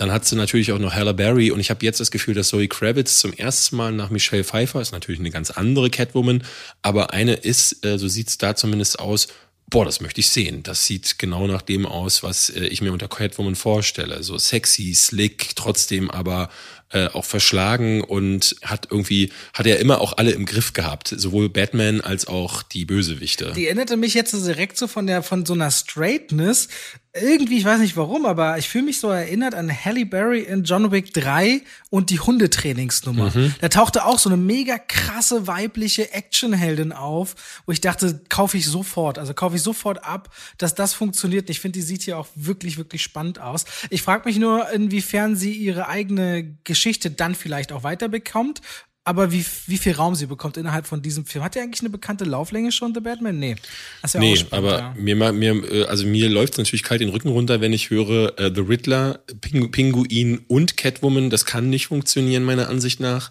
Dann hat sie natürlich auch noch Halle Berry und ich habe jetzt das Gefühl, dass Zoe Kravitz zum ersten Mal nach Michelle Pfeiffer ist natürlich eine ganz andere Catwoman, aber eine ist, äh, so sieht's da zumindest aus, boah, das möchte ich sehen. Das sieht genau nach dem aus, was äh, ich mir unter Catwoman vorstelle. So sexy, slick, trotzdem aber äh, auch verschlagen und hat irgendwie, hat er immer auch alle im Griff gehabt, sowohl Batman als auch die Bösewichte. Die erinnerte mich jetzt direkt so von der, von so einer Straightness irgendwie, ich weiß nicht warum, aber ich fühle mich so erinnert an Halle Berry in John Wick 3 und die Hundetrainingsnummer. Mhm. Da tauchte auch so eine mega krasse weibliche Actionheldin auf, wo ich dachte, kaufe ich sofort, also kaufe ich sofort ab, dass das funktioniert. Ich finde, die sieht hier auch wirklich, wirklich spannend aus. Ich frage mich nur, inwiefern sie ihre eigene Geschichte dann vielleicht auch weiterbekommt aber wie, wie viel Raum sie bekommt innerhalb von diesem Film. Hat er eigentlich eine bekannte Lauflänge schon, The Batman? Nee. Das ja nee, spannend, aber ja. mir, mir, äh, also mir läuft es natürlich kalt den Rücken runter, wenn ich höre, äh, The Riddler, Pinguin und Catwoman, das kann nicht funktionieren, meiner Ansicht nach.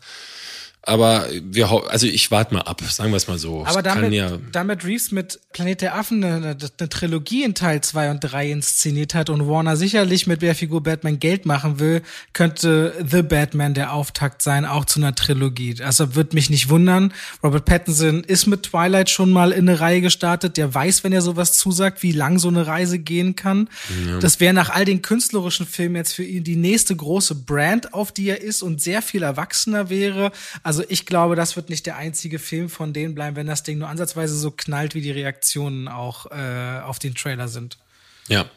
Aber wir, also ich warte mal ab, sagen wir es mal so. Aber damit, ja damit Reeves mit Planet der Affen eine, eine, Trilogie in Teil 2 und 3 inszeniert hat und Warner sicherlich mit der Figur Batman Geld machen will, könnte The Batman der Auftakt sein, auch zu einer Trilogie. Also wird mich nicht wundern. Robert Pattinson ist mit Twilight schon mal in eine Reihe gestartet. Der weiß, wenn er sowas zusagt, wie lang so eine Reise gehen kann. Ja. Das wäre nach all den künstlerischen Filmen jetzt für ihn die nächste große Brand, auf die er ist und sehr viel erwachsener wäre. Also ich glaube, das wird nicht der einzige Film von denen bleiben, wenn das Ding nur ansatzweise so knallt, wie die Reaktionen auch äh, auf den Trailer sind. Ja.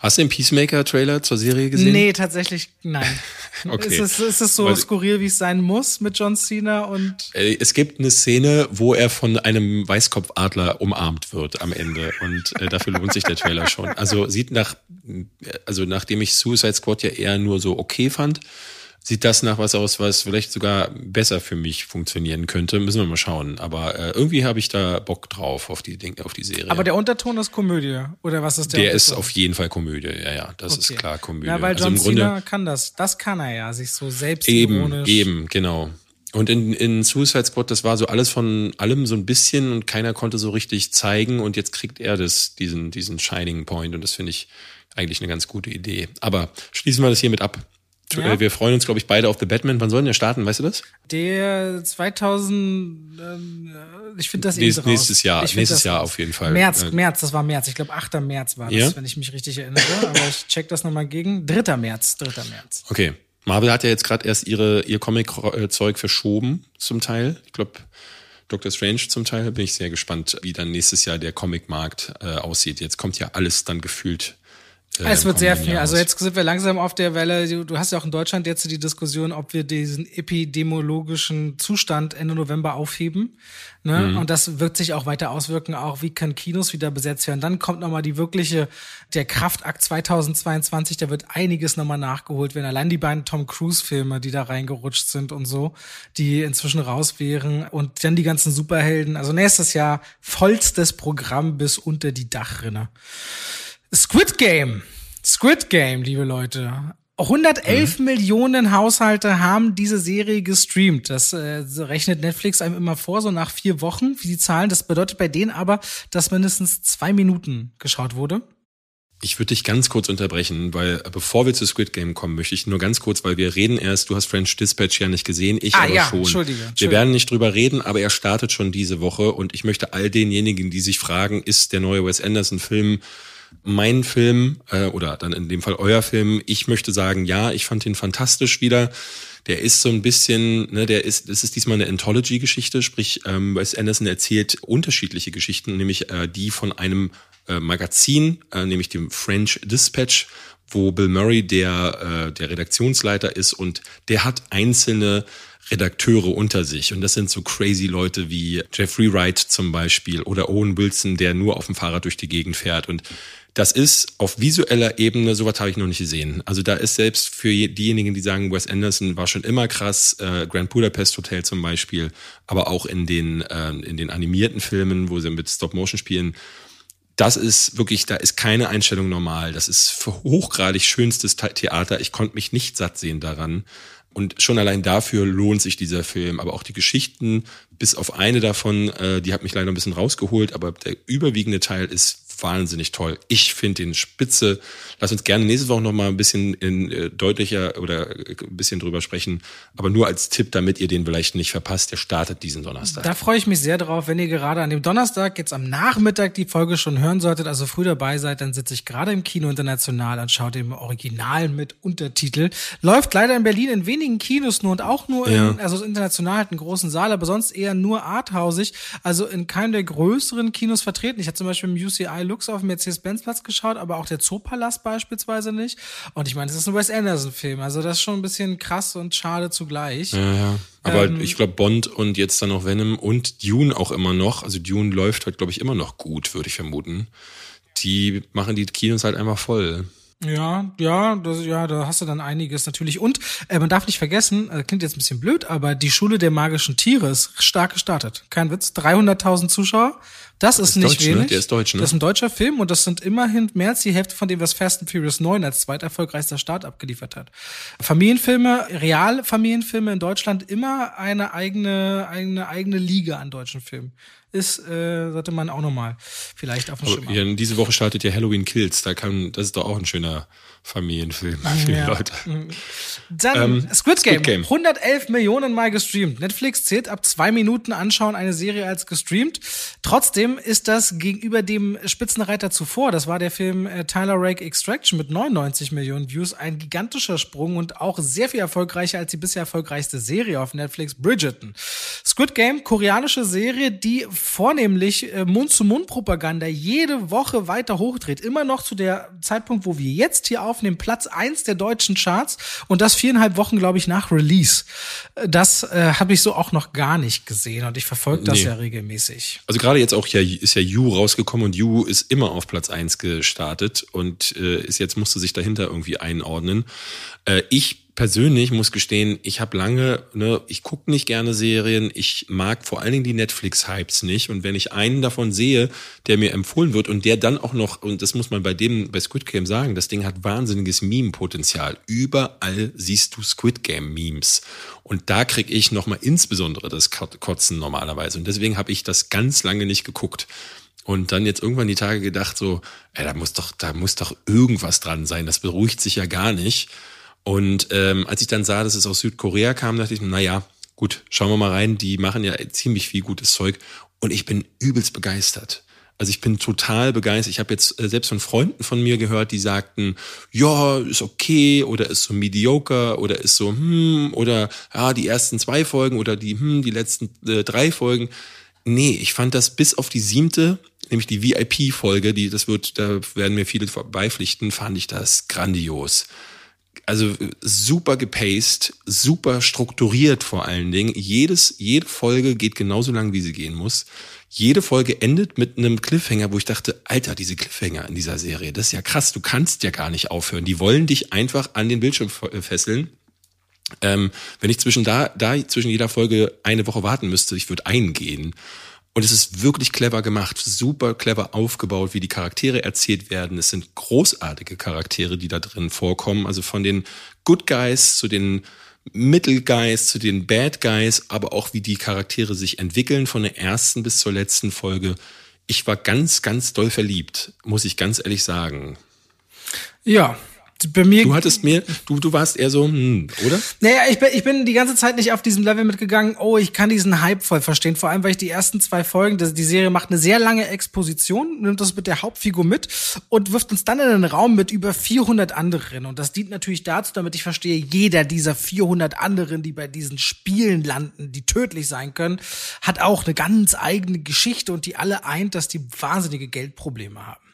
Hast du den Peacemaker-Trailer zur Serie gesehen? Nee, tatsächlich nein. okay. Ist es, ist es so Weil, skurril, wie es sein muss mit John Cena und. Äh, es gibt eine Szene, wo er von einem Weißkopfadler umarmt wird am Ende. Und äh, dafür lohnt sich der Trailer schon. Also sieht nach, also nachdem ich Suicide Squad ja eher nur so okay fand, sieht das nach was aus, was vielleicht sogar besser für mich funktionieren könnte. Müssen wir mal schauen. Aber äh, irgendwie habe ich da Bock drauf auf die Dinge, auf die Serie. Aber der Unterton ist Komödie oder was ist der? Der ist auf jeden Fall Komödie. Ja, ja, das okay. ist klar Komödie. Ja, weil also John also Cena kann das. Das kann er ja, sich so selbst eben, eben, genau. Und in, in Suicide Squad, das war so alles von allem so ein bisschen und keiner konnte so richtig zeigen und jetzt kriegt er das, diesen, diesen Shining Point und das finde ich eigentlich eine ganz gute Idee. Aber schließen wir das hiermit ab. Ja. Wir freuen uns, glaube ich, beide auf The Batman. Wann sollen der starten? Weißt du das? Der 2000, ähm, ich finde das Nächst, Nächstes Jahr, nächstes Jahr auf jeden Fall. März, äh, März, das war März. Ich glaube, 8. März war das, ja? wenn ich mich richtig erinnere. Aber ich check das nochmal gegen. 3. März, 3. März. Okay. Marvel hat ja jetzt gerade erst ihre, ihr Comic-Zeug verschoben, zum Teil. Ich glaube, Doctor Strange zum Teil. Bin ich sehr gespannt, wie dann nächstes Jahr der Comic-Markt äh, aussieht. Jetzt kommt ja alles dann gefühlt es wird sehr viel. Also jetzt sind wir langsam auf der Welle. Du hast ja auch in Deutschland jetzt die Diskussion, ob wir diesen epidemiologischen Zustand Ende November aufheben. Ne? Mhm. Und das wird sich auch weiter auswirken, auch wie können Kinos wieder besetzt werden. Dann kommt nochmal die wirkliche, der Kraftakt 2022, da wird einiges nochmal nachgeholt werden. Allein die beiden Tom Cruise-Filme, die da reingerutscht sind und so, die inzwischen raus wären. Und dann die ganzen Superhelden. Also nächstes Jahr vollstes Programm bis unter die Dachrinne. Squid Game. Squid Game, liebe Leute. 111 mhm. Millionen Haushalte haben diese Serie gestreamt. Das äh, rechnet Netflix einem immer vor, so nach vier Wochen, wie die Zahlen. Das bedeutet bei denen aber, dass mindestens zwei Minuten geschaut wurde. Ich würde dich ganz kurz unterbrechen, weil äh, bevor wir zu Squid Game kommen, möchte ich nur ganz kurz, weil wir reden erst, du hast French Dispatch ja nicht gesehen, ich ah, aber ja, schon. Entschuldige, Entschuldige. Wir werden nicht drüber reden, aber er startet schon diese Woche und ich möchte all denjenigen, die sich fragen, ist der neue Wes Anderson Film mein Film äh, oder dann in dem Fall euer Film, ich möchte sagen, ja, ich fand ihn fantastisch wieder. Der ist so ein bisschen, ne, der ist, das ist diesmal eine Anthology-Geschichte, sprich, ähm, Wes Anderson erzählt unterschiedliche Geschichten, nämlich äh, die von einem äh, Magazin, äh, nämlich dem French Dispatch, wo Bill Murray der, äh, der Redaktionsleiter ist und der hat einzelne Redakteure unter sich. Und das sind so crazy Leute wie Jeffrey Wright zum Beispiel oder Owen Wilson, der nur auf dem Fahrrad durch die Gegend fährt. Und das ist auf visueller Ebene, sowas habe ich noch nicht gesehen. Also da ist selbst für diejenigen, die sagen, Wes Anderson war schon immer krass, äh, Grand Budapest Hotel zum Beispiel, aber auch in den, äh, in den animierten Filmen, wo sie mit Stop-Motion spielen, das ist wirklich, da ist keine Einstellung normal. Das ist hochgradig schönstes Theater. Ich konnte mich nicht satt sehen daran. Und schon allein dafür lohnt sich dieser Film. Aber auch die Geschichten, bis auf eine davon, äh, die hat mich leider ein bisschen rausgeholt, aber der überwiegende Teil ist wahnsinnig toll. Ich finde den spitze. Lass uns gerne nächste Woche noch mal ein bisschen in, äh, deutlicher oder äh, ein bisschen drüber sprechen. Aber nur als Tipp, damit ihr den vielleicht nicht verpasst. Der startet diesen Donnerstag. Da freue ich mich sehr drauf. Wenn ihr gerade an dem Donnerstag jetzt am Nachmittag die Folge schon hören solltet, also früh dabei seid, dann sitze ich gerade im Kino international und schaue dem Original mit Untertitel. Läuft leider in Berlin in wenigen Kinos nur und auch nur Ja. in, also international halt einen großen Saal, aber sonst eher nur arthausig, also in keinem der größeren Kinos vertreten. Ich hatte zum Beispiel im UCI Lux auf dem Mercedes-Benz-Platz geschaut, aber auch der Zoopalast beispielsweise nicht. Und ich meine, es ist ein Wes Anderson-Film, also das ist schon ein bisschen krass und schade zugleich. Ja, ja. Aber Ähm, ich glaube, Bond und jetzt dann noch Venom und Dune auch immer noch. Also Dune läuft halt, glaube ich, immer noch gut, würde ich vermuten. Die machen die Kinos halt einfach voll. Ja, ja, das, ja, da hast du dann einiges natürlich. Und äh, man darf nicht vergessen, äh, klingt jetzt ein bisschen blöd, aber die Schule der magischen Tiere ist stark gestartet. Kein Witz, 300.000 Zuschauer. Das ist, ist nicht deutsch, ne? wenig. Der ist deutsch, ne? Das ist ein deutscher Film und das sind immerhin mehr als die Hälfte von dem, was Fast and Furious 9 als zweiterfolgreichster Start abgeliefert hat. Familienfilme, Realfamilienfilme in Deutschland immer eine eigene, eine eigene Liga an deutschen Filmen. Ist, äh, sollte man auch nochmal vielleicht auf dem Schirm haben. diese Woche startet ja Halloween Kills. Da kann, das ist doch auch ein schöner Familienfilm für Ja. die Leute. Dann Ähm, Squid, Game. Squid Game. 111 Millionen Mal gestreamt. Netflix zählt ab zwei Minuten anschauen eine Serie als gestreamt. Trotzdem ist das gegenüber dem Spitzenreiter zuvor, das war der Film äh, Tyler Rake Extraction mit 99 Millionen Views, ein gigantischer Sprung und auch sehr viel erfolgreicher als die bisher erfolgreichste Serie auf Netflix, Bridgerton. Squid Game, koreanische Serie, die vornehmlich äh, Mund-zu-Mund-Propaganda jede Woche weiter hochdreht. Immer noch zu der Zeitpunkt, wo wir jetzt hier aufnehmen, Platz eins der deutschen Charts und das viereinhalb Wochen, glaube ich, nach Release. Äh, Das äh, habe ich so auch noch gar nicht gesehen und ich verfolge das Nee. ja regelmäßig. Also gerade jetzt auch ja, ist ja You rausgekommen und You ist immer auf Platz eins gestartet und äh, ist jetzt musste sich dahinter irgendwie einordnen. Äh, ich persönlich muss gestehen, ich habe lange, ne, ich gucke nicht gerne Serien, ich mag vor allen Dingen die Netflix-Hypes nicht und wenn ich einen davon sehe, der mir empfohlen wird und der dann auch noch, und das muss man bei dem, bei Squid Game sagen, das Ding hat wahnsinniges Meme-Potenzial. Überall siehst du Squid Game-Memes und da krieg ich nochmal insbesondere das Kot- Kotzen normalerweise und deswegen habe ich das ganz lange nicht geguckt. Und dann jetzt irgendwann die Tage gedacht, so, ey, da muss doch, da muss doch irgendwas dran sein. Das beruhigt sich ja gar nicht. Und ähm, als ich dann sah, dass es aus Südkorea kam, dachte ich, na ja, gut, schauen wir mal rein. Die machen ja ziemlich viel gutes Zeug. Und ich bin übelst begeistert. Also ich bin total begeistert. Ich habe jetzt äh, selbst von Freunden von mir gehört, die sagten, ja, ist okay oder ist so mediocre oder ist so, hm, oder ja, die ersten zwei Folgen oder die, hm, die letzten äh, drei Folgen. Nee, ich fand das bis auf die siebte, nämlich die VIP-Folge, die, das wird, da werden mir viele beipflichten, fand ich das grandios also äh, super gepaced, super strukturiert vor allen Dingen. Jedes, jede Folge geht genauso lang, wie sie gehen muss. Jede Folge endet mit einem Cliffhanger, wo ich dachte, Alter, diese Cliffhanger in dieser Serie, das ist ja krass, du kannst ja gar nicht aufhören. Die wollen dich einfach an den Bildschirm äh, fesseln. Ähm, wenn ich zwischen da, da zwischen jeder Folge eine Woche warten müsste, ich würde eingehen. Und es ist wirklich clever gemacht, super clever aufgebaut, wie die Charaktere erzählt werden. Es sind großartige Charaktere, die da drin vorkommen. Also von den Good Guys zu den Middle Guys zu den Bad Guys, aber auch wie die Charaktere sich entwickeln von der ersten bis zur letzten Folge. Ich war ganz, ganz doll verliebt, muss ich ganz ehrlich sagen. Ja, bei mir. Du hattest mir, du, du warst eher so, hm, oder? Naja, ich bin, ich bin die ganze Zeit nicht auf diesem Level mitgegangen, oh, ich kann diesen Hype voll verstehen. Vor allem, weil ich die ersten zwei Folgen, die Serie macht eine sehr lange Exposition, nimmt das mit der Hauptfigur mit und wirft uns dann in einen Raum mit über 400 anderen. Und das dient natürlich dazu, damit ich verstehe, jeder dieser 400 anderen, die bei diesen Spielen landen, die tödlich sein können, hat auch eine ganz eigene Geschichte und die alle eint, dass die wahnsinnige Geldprobleme haben.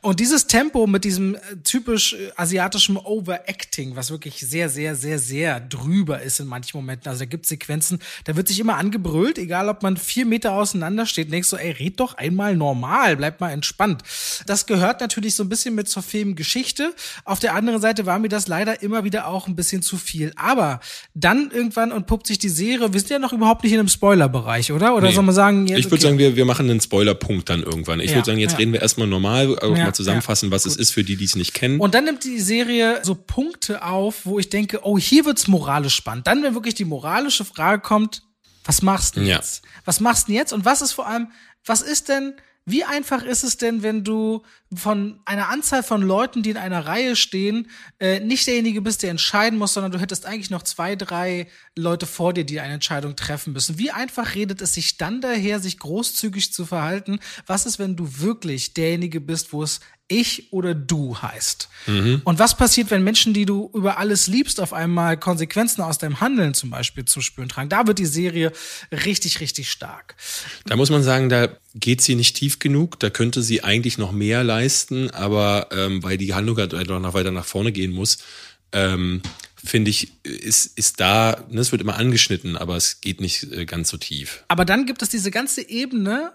Und dieses Tempo mit diesem äh, typisch äh, asiatischen Overacting, was wirklich sehr, sehr, sehr, sehr drüber ist in manchen Momenten. Also da gibt Sequenzen, da wird sich immer angebrüllt, egal ob man vier Meter auseinander steht, denkst so, ey, red doch einmal normal, bleib mal entspannt. Das gehört natürlich so ein bisschen mit zur Filmgeschichte. Auf der anderen Seite war mir das leider immer wieder auch ein bisschen zu viel. Aber dann irgendwann entpuppt sich die Serie, wir sind ja noch überhaupt nicht in einem Spoilerbereich, oder? Oder nee. soll man sagen, jetzt, Ich würde okay. sagen, wir, wir machen einen Spoilerpunkt dann irgendwann. Ich ja, würde sagen, jetzt ja. reden wir erstmal normal, auch ja, mal zusammenfassen, was Gut. es ist für die, die es nicht kennen. Und dann nimmt die Serie so Punkte auf, wo ich denke, oh, hier wird's moralisch spannend. Dann, wenn wirklich die moralische Frage kommt, was machst du jetzt? Was machst du jetzt? Und was ist vor allem, was ist denn, wie einfach ist es denn, wenn du von einer Anzahl von Leuten, die in einer Reihe stehen, äh, nicht derjenige bist, der entscheiden muss, sondern du hättest eigentlich noch zwei, drei Leute vor dir, die eine Entscheidung treffen müssen. Wie einfach redet es sich dann daher, sich großzügig zu verhalten? Was ist, wenn du wirklich derjenige bist, wo es ich oder du heißt. Mhm. Und was passiert, wenn Menschen, die du über alles liebst, auf einmal Konsequenzen aus deinem Handeln zum Beispiel zu spüren tragen? Da wird die Serie richtig, richtig stark. Da muss man sagen, da geht sie nicht tief genug. Da könnte sie eigentlich noch mehr leisten, aber ähm, weil die Handlung halt noch weiter nach vorne gehen muss, ähm, finde ich, ist, ist da, ne, es wird immer angeschnitten, aber es geht nicht äh, ganz so tief. Aber dann gibt es diese ganze Ebene,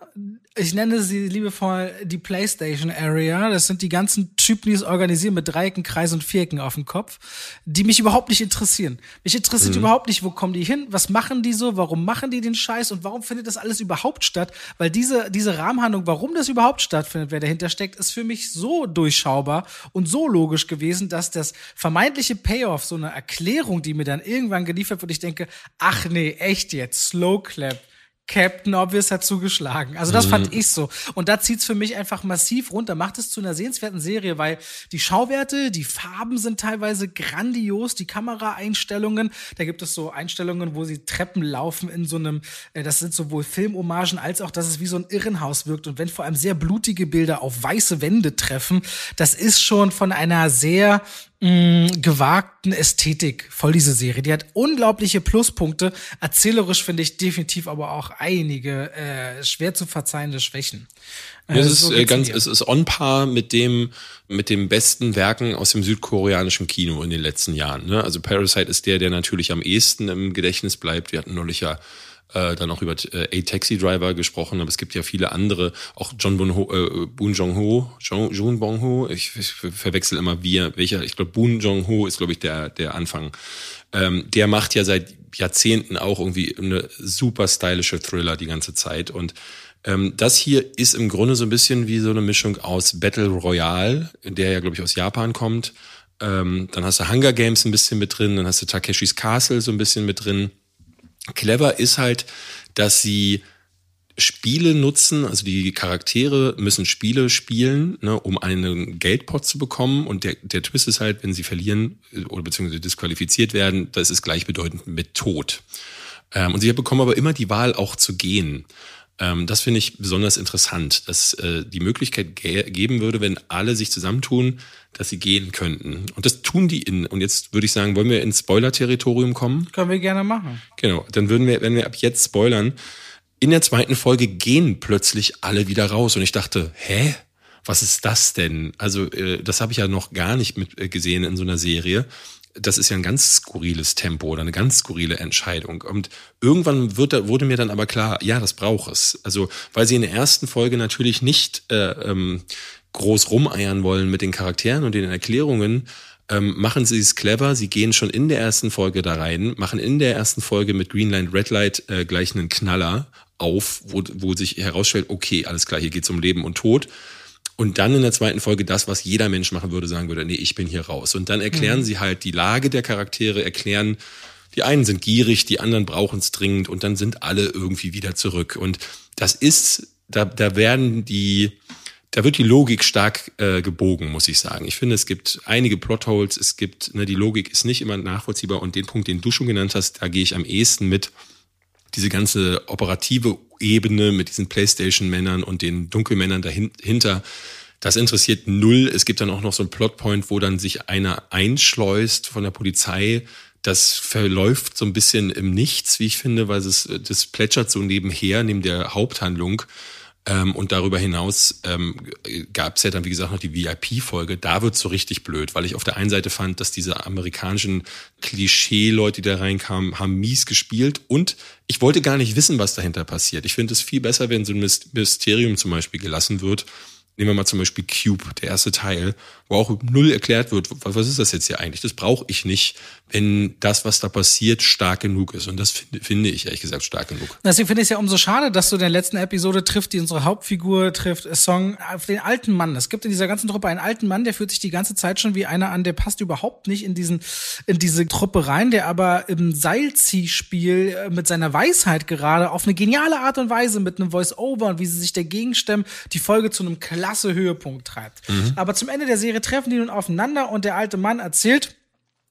ich nenne sie liebevoll die PlayStation Area. Das sind die ganzen Typen, die es organisieren mit Dreiecken, Kreisen und Vierecken auf dem Kopf, die mich überhaupt nicht interessieren. Mich interessiert mhm. überhaupt nicht, wo kommen die hin, was machen die so, warum machen die den Scheiß und warum findet das alles überhaupt statt? Weil diese, diese Rahmenhandlung, warum das überhaupt stattfindet, wer dahinter steckt, ist für mich so durchschaubar und so logisch gewesen, dass das vermeintliche Payoff, so eine Erklärung, die mir dann irgendwann geliefert wird, ich denke, ach nee, echt jetzt, Slow Clap Captain Obvious hat zugeschlagen. Also das mhm. fand ich so. Und da zieht's für mich einfach massiv runter, macht es zu einer sehenswerten Serie, weil die Schauwerte, die Farben sind teilweise grandios, die Kameraeinstellungen, da gibt es so Einstellungen, wo sie Treppen laufen in so einem, äh, das sind sowohl Filmhommagen als auch, dass es wie so ein Irrenhaus wirkt. Und wenn vor allem sehr blutige Bilder auf weiße Wände treffen, das ist schon von einer sehr mh, gewagten Ästhetik voll diese Serie. Die hat unglaubliche Pluspunkte. Erzählerisch finde ich definitiv aber auch einige äh, schwer zu verzeihende Schwächen. Äh, es ist so äh, ganz, es ist on par mit dem mit dem besten Werken aus dem südkoreanischen Kino in den letzten Jahren. Ne? Also Parasite ist der, der natürlich am ehesten im Gedächtnis bleibt. Wir hatten neulich ja äh, dann auch über äh, A Taxi Driver gesprochen, aber es gibt ja viele andere, auch John Boon, Ho, äh, Boon Jong Ho, John, Jun Bong Ho, ich, ich verwechsel immer wie, welcher, ich glaube Boon Jong Ho ist glaube ich der der Anfang. Ähm, der macht ja seit Jahrzehnten auch irgendwie eine super stylische Thriller die ganze Zeit und ähm, das hier ist im Grunde so ein bisschen wie so eine Mischung aus Battle Royale, der ja glaube ich aus Japan kommt. Ähm, dann hast du Hunger Games ein bisschen mit drin, dann hast du Takeshis Castle so ein bisschen mit drin Clever ist halt, dass sie Spiele nutzen, also die Charaktere müssen Spiele spielen, ne, um einen Geldpot zu bekommen. Und der, der Twist ist halt, wenn sie verlieren äh, oder beziehungsweise disqualifiziert werden, das ist gleichbedeutend mit Tod. Ähm, und sie bekommen aber immer die Wahl, auch zu gehen. Ähm, das finde ich besonders interessant, dass äh, die Möglichkeit ge geben würde, wenn alle sich zusammentun, dass sie gehen könnten. Und das tun die in. Und jetzt würde ich sagen, wollen wir ins Spoiler-Territorium kommen? Können wir gerne machen. Genau. Dann würden wir, wenn wir ab jetzt spoilern, in der zweiten Folge gehen plötzlich alle wieder raus. Und ich dachte, hä? Was ist das denn? Also, äh, das habe ich ja noch gar nicht mit äh, gesehen in so einer Serie das ist ja ein ganz skurriles Tempo oder eine ganz skurrile Entscheidung. Und irgendwann wird, wurde mir dann aber klar, ja, das braucht es. Also, weil sie in der ersten Folge natürlich nicht äh, ähm, groß rumeiern wollen mit den Charakteren und den Erklärungen, ähm, machen sie es clever. Sie gehen schon in der ersten Folge da rein, machen in der ersten Folge mit Greenlight, Redlight äh, gleich einen Knaller auf, wo, wo sich herausstellt, okay, alles klar, hier geht's um Leben und Tod. Und dann in der zweiten Folge das, was jeder Mensch machen würde, sagen würde, nee, ich bin hier raus. Und dann erklären mhm. sie halt die Lage der Charaktere, erklären, die einen sind gierig, die anderen brauchen es dringend und dann sind alle irgendwie wieder zurück. Und das ist, da, da werden die, da wird die Logik stark äh, gebogen, muss ich sagen. Ich finde, es gibt einige Plotholes, es gibt, ne, die Logik ist nicht immer nachvollziehbar und den Punkt, den du schon genannt hast, da gehe ich am ehesten mit diese ganze operative Ebene mit diesen Playstation-Männern und den Dunkelmännern dahinter, das interessiert null. Es gibt dann auch noch so einen Plotpoint, wo dann sich einer einschleust von der Polizei. Das verläuft so ein bisschen im Nichts, wie ich finde, weil es das plätschert so nebenher, neben der Haupthandlung. Ähm, und darüber hinaus ähm, gab es ja dann, wie gesagt, noch die VIP-Folge. Da wird so richtig blöd, weil ich auf der einen Seite fand, dass diese amerikanischen Klischee-Leute, die da reinkamen, haben mies gespielt. Und ich wollte gar nicht wissen, was dahinter passiert. Ich finde es viel besser, wenn so ein Mysterium zum Beispiel gelassen wird Nehmen wir mal zum Beispiel Cube, der erste Teil, wo auch null erklärt wird, was ist das jetzt hier eigentlich? Das brauche ich nicht, wenn das, was da passiert, stark genug ist. Und das finde, finde ich ehrlich gesagt stark genug. Deswegen finde ich es ja umso schade, dass du in der letzten Episode trifft, die unsere Hauptfigur trifft, äh, Song auf den alten Mann. Es gibt in dieser ganzen Truppe einen alten Mann, der fühlt sich die ganze Zeit schon wie einer an, der passt überhaupt nicht in diesen, in diese Truppe rein, der aber im Seilziehspiel äh, mit seiner Weisheit gerade auf eine geniale Art und Weise mit einem Voice-Over und wie sie sich dagegen stemmen, die Folge zu einem klasse Höhepunkt treibt. Mhm. Aber zum Ende der Serie treffen die nun aufeinander und der alte Mann erzählt,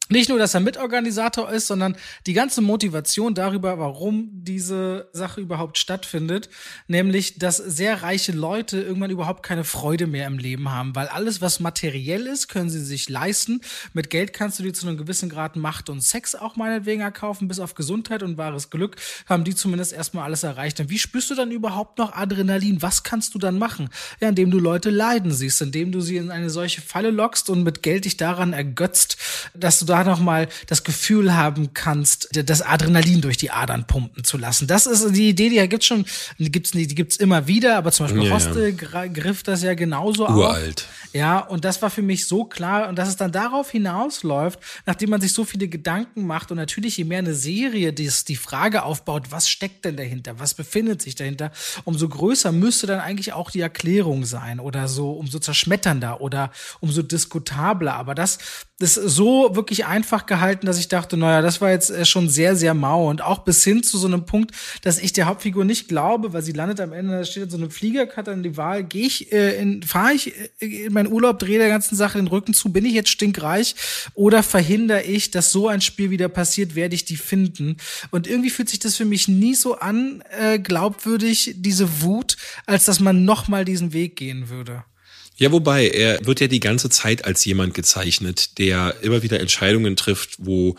nicht nur, dass er Mitorganisator ist, sondern die ganze Motivation darüber, warum diese Sache überhaupt stattfindet, nämlich, dass sehr reiche Leute irgendwann überhaupt keine Freude mehr im Leben haben, weil alles, was materiell ist, können sie sich leisten. Mit Geld kannst du dir zu einem gewissen Grad Macht und Sex auch meinetwegen erkaufen, bis auf Gesundheit und wahres Glück haben die zumindest erstmal alles erreicht. Und wie spürst du dann überhaupt noch Adrenalin? Was kannst du dann machen? Ja, indem du Leute leiden siehst, indem du sie in eine solche Falle lockst und mit Geld dich daran ergötzt, dass du da noch mal das Gefühl haben kannst, das Adrenalin durch die Adern pumpen zu lassen. Das ist die Idee, die gibt's schon, die gibt's die gibt's immer wieder, aber zum Beispiel ja, Hostel ja. griff das ja genauso Uralt. Auf. Ja, und das war für mich so klar und dass es dann darauf hinausläuft, nachdem man sich so viele Gedanken macht und natürlich je mehr eine Serie die, die Frage aufbaut, was steckt denn dahinter, was befindet sich dahinter, umso größer müsste dann eigentlich auch die Erklärung sein oder so umso zerschmetternder oder umso diskutabler. Aber das das so wirklich einfach gehalten, dass ich dachte, naja, das war jetzt äh, schon sehr, sehr mau. Und auch bis hin zu so einem Punkt, dass ich der Hauptfigur nicht glaube, weil sie landet am Ende, da steht in so einem Flieger, hat dann die Wahl, gehe ich äh, in, fahre ich äh, in meinen Urlaub, drehe der ganzen Sache den Rücken zu, bin ich jetzt stinkreich oder verhindere ich, dass so ein Spiel wieder passiert, werde ich die finden. Und irgendwie fühlt sich das für mich nie so an, äh, glaubwürdig, diese Wut, als dass man nochmal diesen Weg gehen würde. Ja, wobei, er wird ja die ganze Zeit als jemand gezeichnet, der immer wieder Entscheidungen trifft, wo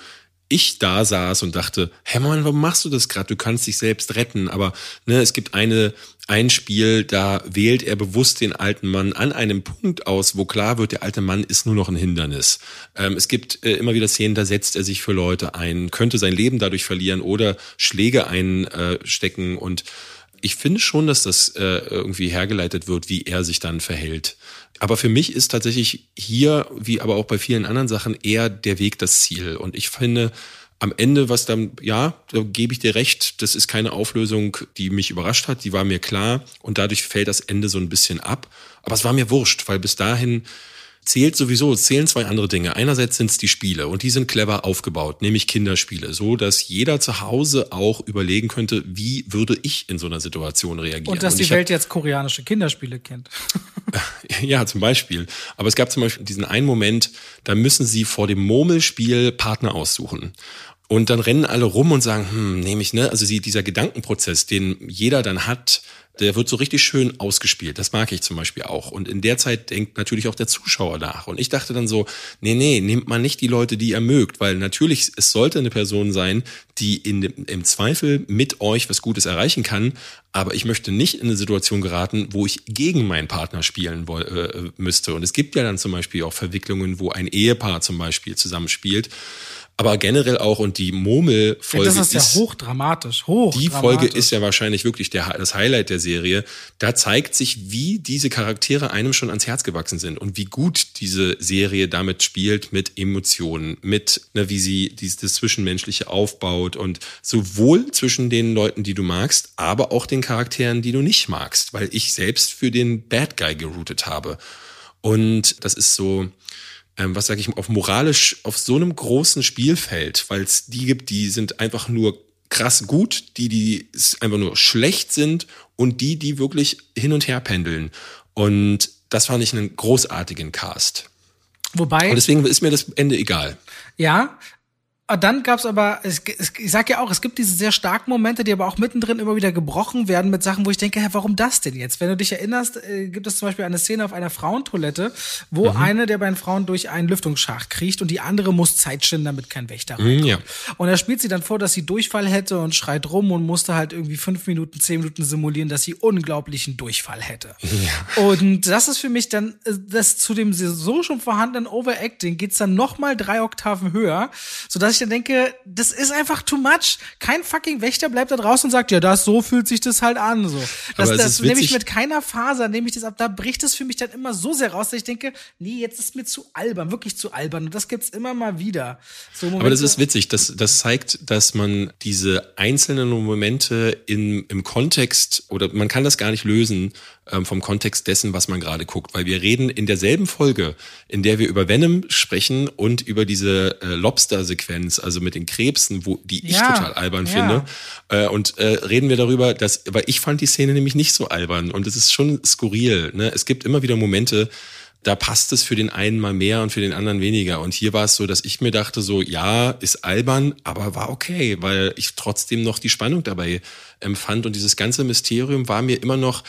ich da saß und dachte, hä Mann, warum machst du das gerade? Du kannst dich selbst retten. Aber ne, es gibt eine, ein Spiel, da wählt er bewusst den alten Mann an einem Punkt aus, wo klar wird, der alte Mann ist nur noch ein Hindernis. Ähm, es gibt äh, immer wieder Szenen, da setzt er sich für Leute ein, könnte sein Leben dadurch verlieren oder Schläge einstecken und ich finde schon, dass das äh, irgendwie hergeleitet wird, wie er sich dann verhält. Aber für mich ist tatsächlich hier, wie aber auch bei vielen anderen Sachen, eher der Weg das Ziel. Und ich finde, am Ende, was dann, ja, da gebe ich dir recht, das ist keine Auflösung, die mich überrascht hat, die war mir klar und dadurch fällt das Ende so ein bisschen ab. Aber es war mir wurscht, weil bis dahin zählt sowieso, es zählen zwei andere Dinge. Einerseits sind es die Spiele und die sind clever aufgebaut, nämlich Kinderspiele, so dass jeder zu Hause auch überlegen könnte, wie würde ich in so einer Situation reagieren. Und dass und die Welt jetzt koreanische Kinderspiele kennt. ja, zum Beispiel. Aber es gab zum Beispiel diesen einen Moment, da müssen sie vor dem Murmelspiel Partner aussuchen. Und dann rennen alle rum und sagen, hm, nehme ich, ne? Also sie, dieser Gedankenprozess, den jeder dann hat, der wird so richtig schön ausgespielt. Das mag ich zum Beispiel auch. Und in der Zeit denkt natürlich auch der Zuschauer nach. Und ich dachte dann so, nee, nee, nehmt man nicht die Leute, die ihr mögt, weil natürlich, es sollte eine Person sein, die in im Zweifel mit euch was Gutes erreichen kann. Aber ich möchte nicht in eine Situation geraten, wo ich gegen meinen Partner spielen äh, müsste. Und es gibt ja dann zum Beispiel auch Verwicklungen, wo ein Ehepaar zum Beispiel zusammenspielt aber generell auch und die Murmel-Folge. Ja, das ist ja hochdramatisch, hoch. Die Folge ist ja wahrscheinlich wirklich der, das Highlight der Serie. Da zeigt sich, wie diese Charaktere einem schon ans Herz gewachsen sind und wie gut diese Serie damit spielt mit Emotionen, mit, ne, wie sie dieses das Zwischenmenschliche aufbaut und sowohl zwischen den Leuten, die du magst, aber auch den Charakteren, die du nicht magst, weil ich selbst für den Bad Guy geroutet habe. Und das ist so, ähm, was sage ich, auf moralisch auf so einem großen Spielfeld, weil es die gibt, die sind einfach nur krass gut, die, die einfach nur schlecht sind und die, die wirklich hin und her pendeln. Und das fand ich einen großartigen Cast. Wobei. Und deswegen ist mir das Ende egal. Ja, dann gab's aber, ich sag ja auch, es gibt diese sehr starken Momente, die aber auch mittendrin immer wieder gebrochen werden mit Sachen, wo ich denke, hä, warum das denn jetzt? Wenn du dich erinnerst, äh, gibt es zum Beispiel eine Szene auf einer Frauentoilette, wo mhm. eine der beiden Frauen durch einen Lüftungsschacht kriecht und die andere muss Zeit schinden, damit kein Wächter reinkommt. Mhm, ja. Und er spielt sie dann vor, dass sie Durchfall hätte und schreit rum und musste halt irgendwie fünf Minuten, zehn Minuten simulieren, dass sie unglaublichen Durchfall hätte. Ja. Und das ist für mich dann, äh, das zu dem so schon vorhandenen Overacting geht's dann noch mal drei Oktaven höher, sodass ich dann denke, das ist einfach too much. Kein fucking Wächter bleibt da draußen und sagt, ja, das so fühlt sich das halt an. So. Das, das nehme ich mit keiner Faser, nehme ich das ab. Da bricht es für mich dann immer so sehr raus, dass ich denke, nee, jetzt ist mir zu albern, wirklich zu albern. Und das gibt's immer mal wieder. So Aber das ist witzig. Das, das zeigt, dass man diese einzelnen Momente in, im Kontext oder man kann das gar nicht lösen vom Kontext dessen, was man gerade guckt. Weil wir reden in derselben Folge, in der wir über Venom sprechen und über diese äh, Lobster-Sequenz, also mit den Krebsen, wo die ich ja, total albern ja. finde. Äh, und äh, reden wir darüber, dass, weil ich fand die Szene nämlich nicht so albern und es ist schon skurril. Ne? Es gibt immer wieder Momente, da passt es für den einen mal mehr und für den anderen weniger. Und hier war es so, dass ich mir dachte, so, ja, ist albern, aber war okay, weil ich trotzdem noch die Spannung dabei empfand. Und dieses ganze Mysterium war mir immer noch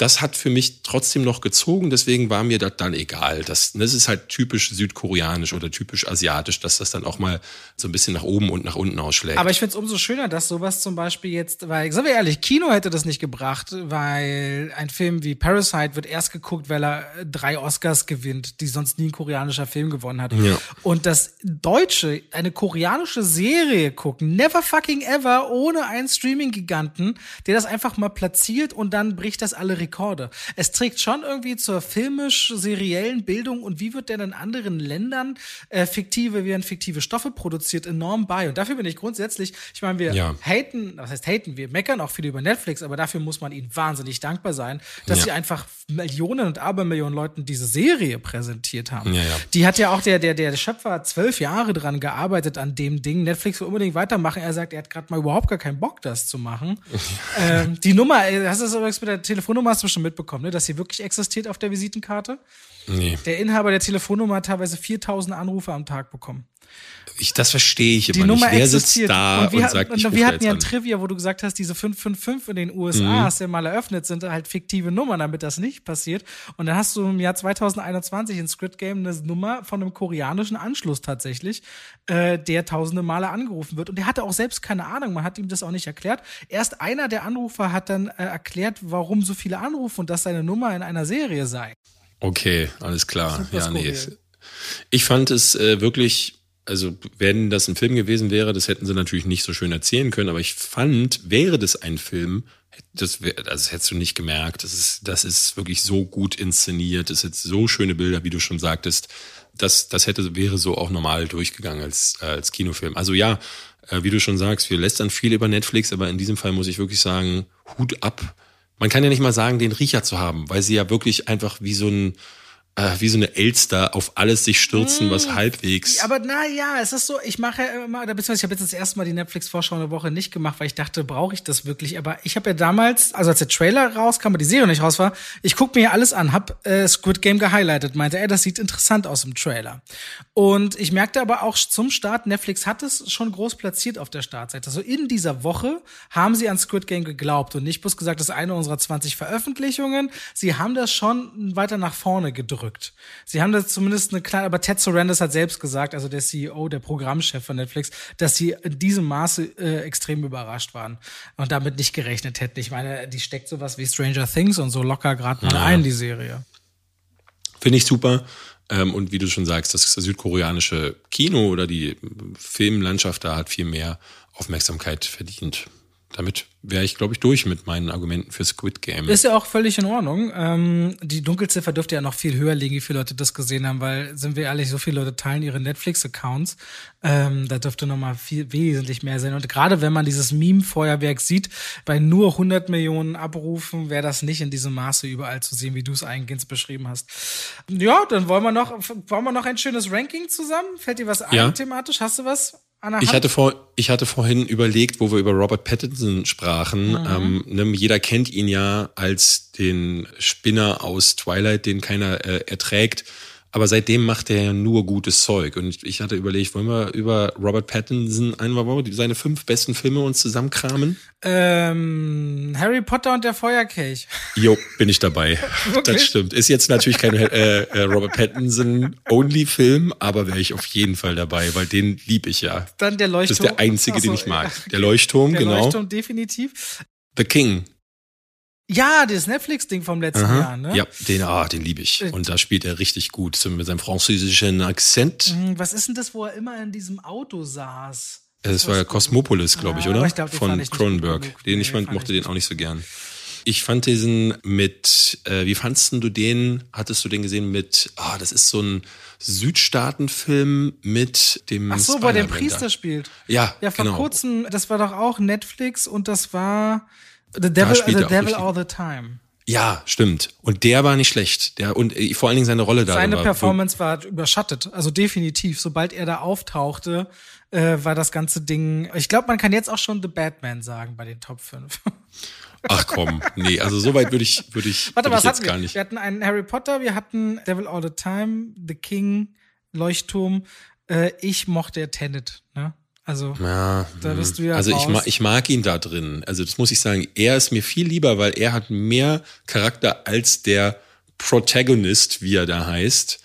das hat für mich trotzdem noch gezogen, deswegen war mir das dann egal. Das, das ist halt typisch südkoreanisch oder typisch asiatisch, dass das dann auch mal so ein bisschen nach oben und nach unten ausschlägt. Aber ich finde es umso schöner, dass sowas zum Beispiel jetzt, weil, sagen wir ehrlich, Kino hätte das nicht gebracht, weil ein Film wie Parasite wird erst geguckt, weil er drei Oscars gewinnt, die sonst nie ein koreanischer Film gewonnen hat. Ja. Und das Deutsche, eine koreanische Serie gucken, never fucking ever, ohne einen Streaming-Giganten, der das einfach mal platziert und dann bricht das alle Rekorde Rekorde. Es trägt schon irgendwie zur filmisch-seriellen Bildung und wie wird denn in anderen Ländern äh, fiktive, werden fiktive Stoffe produziert, enorm bei. Und dafür bin ich grundsätzlich, ich meine, wir ja. haten, was heißt haten, wir meckern auch viel über Netflix, aber dafür muss man ihnen wahnsinnig dankbar sein, dass ja. sie einfach Millionen und Abermillionen Leuten diese Serie präsentiert haben. Ja, Die hat ja auch der, der, der Schöpfer zwölf Jahre dran gearbeitet an dem Ding. Netflix will unbedingt weitermachen. Er sagt, er hat gerade mal überhaupt gar keinen Bock, das zu machen. ähm, die Nummer, äh, hast du das übrigens mit der Telefonnummer hast du schon mitbekommen, ne, dass sie wirklich existiert auf der Visitenkarte? Nee. Der Inhaber der Telefonnummer hat teilweise 4000 Anrufe am Tag bekommen. Ich, das verstehe ich die immer Nummer nicht. Wer existiert. sitzt da und, wir, und sagt, und ich Wir hatten ja ein Trivia, wo du gesagt hast, diese 555 in den USA mhm. hast du ja mal eröffnet, sind halt fiktive Nummern, damit das nicht passiert. Und dann hast du im Jahr 2021 in Squid Game eine Nummer von einem koreanischen Anschluss tatsächlich, äh, der tausende Male angerufen wird. Und der hatte auch selbst keine Ahnung, man hat ihm das auch nicht erklärt. Erst einer der Anrufer hat dann äh, erklärt, warum so viele anrufen und dass seine Nummer in einer Serie sei. Okay, alles klar. Ja, nee. Ich fand es äh, wirklich also wenn das ein Film gewesen wäre, das hätten sie natürlich nicht so schön erzählen können, aber ich fand, wäre das ein Film, das, wär, das hättest du nicht gemerkt. Das ist, das ist wirklich so gut inszeniert, das sind so schöne Bilder, wie du schon sagtest. Das, das hätte, wäre so auch normal durchgegangen als, äh, als Kinofilm. Also ja, äh, wie du schon sagst, wir lästern viel über Netflix, aber in diesem Fall muss ich wirklich sagen, Hut ab. Man kann ja nicht mal sagen, den Riecher zu haben, weil sie ja wirklich einfach wie so ein, wie so eine Elster auf alles sich stürzen, was hm. halbwegs. Aber na ja, es ist so, ich mache ja immer, beziehungsweise ich habe jetzt das erste Mal die Netflix-Vorschau eine Woche nicht gemacht, weil ich dachte, brauche ich das wirklich? Aber ich habe ja damals, also als der Trailer rauskam, aber die Serie nicht raus war, ich gucke mir ja alles an, hab äh, Squid Game gehighlightet, meinte, ey, das sieht interessant aus im Trailer. Und ich merkte aber auch zum Start, Netflix hat es schon groß platziert auf der Startseite. Also in dieser Woche haben sie an Squid Game geglaubt und nicht bloß gesagt, das ist eine unserer 20 Veröffentlichungen. Sie haben das schon weiter nach vorne gedrückt gedrückt. Sie haben das zumindest eine kleine, aber Ted Sarandos hat selbst gesagt, also der CEO, der Programmchef von Netflix, dass sie in diesem Maße äh, extrem überrascht waren und damit nicht gerechnet hätten. Ich meine, die steckt sowas wie Stranger Things und so locker gerade mal ja. ein, die Serie. Finde ich super. Ähm, und wie du schon sagst, das südkoreanische Kino oder die Filmlandschaft da hat viel mehr Aufmerksamkeit verdient damit wäre ich, glaube ich, durch mit meinen Argumenten für Squid Game. Ist ja auch völlig in Ordnung. Ähm, die Dunkelziffer dürfte ja noch viel höher liegen, wie viele Leute das gesehen haben, weil, sind wir ehrlich, so viele Leute teilen ihre Netflix-Accounts. Ähm, da dürfte noch mal viel, wesentlich mehr sein. Und gerade wenn man dieses Meme-Feuerwerk sieht, bei nur 100 Millionen Abrufen, wäre das nicht in diesem Maße überall zu sehen, wie du es eingehend beschrieben hast. Ja, dann wollen wir noch, wollen wir noch ein schönes Ranking zusammen? Fällt dir was ja. ein thematisch? Hast du was? Ich hatte, vor, ich hatte vorhin überlegt, wo wir über Robert Pattinson sprachen. Mhm. Ähm, ne, jeder kennt ihn ja als den Spinner aus Twilight, den keiner äh, erträgt. Aber seitdem macht er ja nur gutes Zeug. Und ich hatte überlegt, wollen wir über Robert Pattinson einmal wollen wir seine fünf besten Filme uns zusammenkramen? Ähm, Harry Potter und der Feuerkelch. Jo, bin ich dabei. das stimmt. Ist jetzt natürlich kein äh, äh, Robert Pattinson-Only-Film, aber wäre ich auf jeden Fall dabei, weil den lieb ich ja. Dann der Leuchtturm. Das ist der einzige, so, den ich mag. Der Leuchtturm, der genau. Der Leuchtturm definitiv. The King. Ja, das Netflix-Ding vom letzten Aha. Jahr, ne? Ja, den, ah, den liebe ich. Und da spielt er richtig gut, mit seinem französischen Akzent. Mhm, was ist denn das, wo er immer in diesem Auto saß? Das, das war ja Cosmopolis, glaube ich, oder? Ich glaub, Von Cronenberg. Den nee, ich fand, mochte den auch nicht so gern. Ich fand diesen mit, äh, wie fandst du den, hattest du den gesehen mit, ah, das ist so ein Südstaatenfilm mit dem Ach so, wo der Priester spielt. Ja, Ja, vor genau. kurzem, das war doch auch Netflix und das war The Devil, the devil all the time. Ja, stimmt. Und der war nicht schlecht. Der und äh, vor allen Dingen seine Rolle da. Seine war, Performance war überschattet. Also definitiv. Sobald er da auftauchte, äh, war das ganze Ding. Ich glaube, man kann jetzt auch schon The Batman sagen bei den Top 5. Ach komm, nee, also so weit würde ich, würde ich, Warte, würd was ich jetzt hatten gar wir? nicht. Wir hatten einen Harry Potter, wir hatten Devil All the Time, The King, Leuchtturm. Äh, ich mochte Tenet, ne? Also, ja, da bist du ja Also raus. ich mag, ich mag ihn da drin. Also das muss ich sagen. Er ist mir viel lieber, weil er hat mehr Charakter als der Protagonist, wie er da heißt.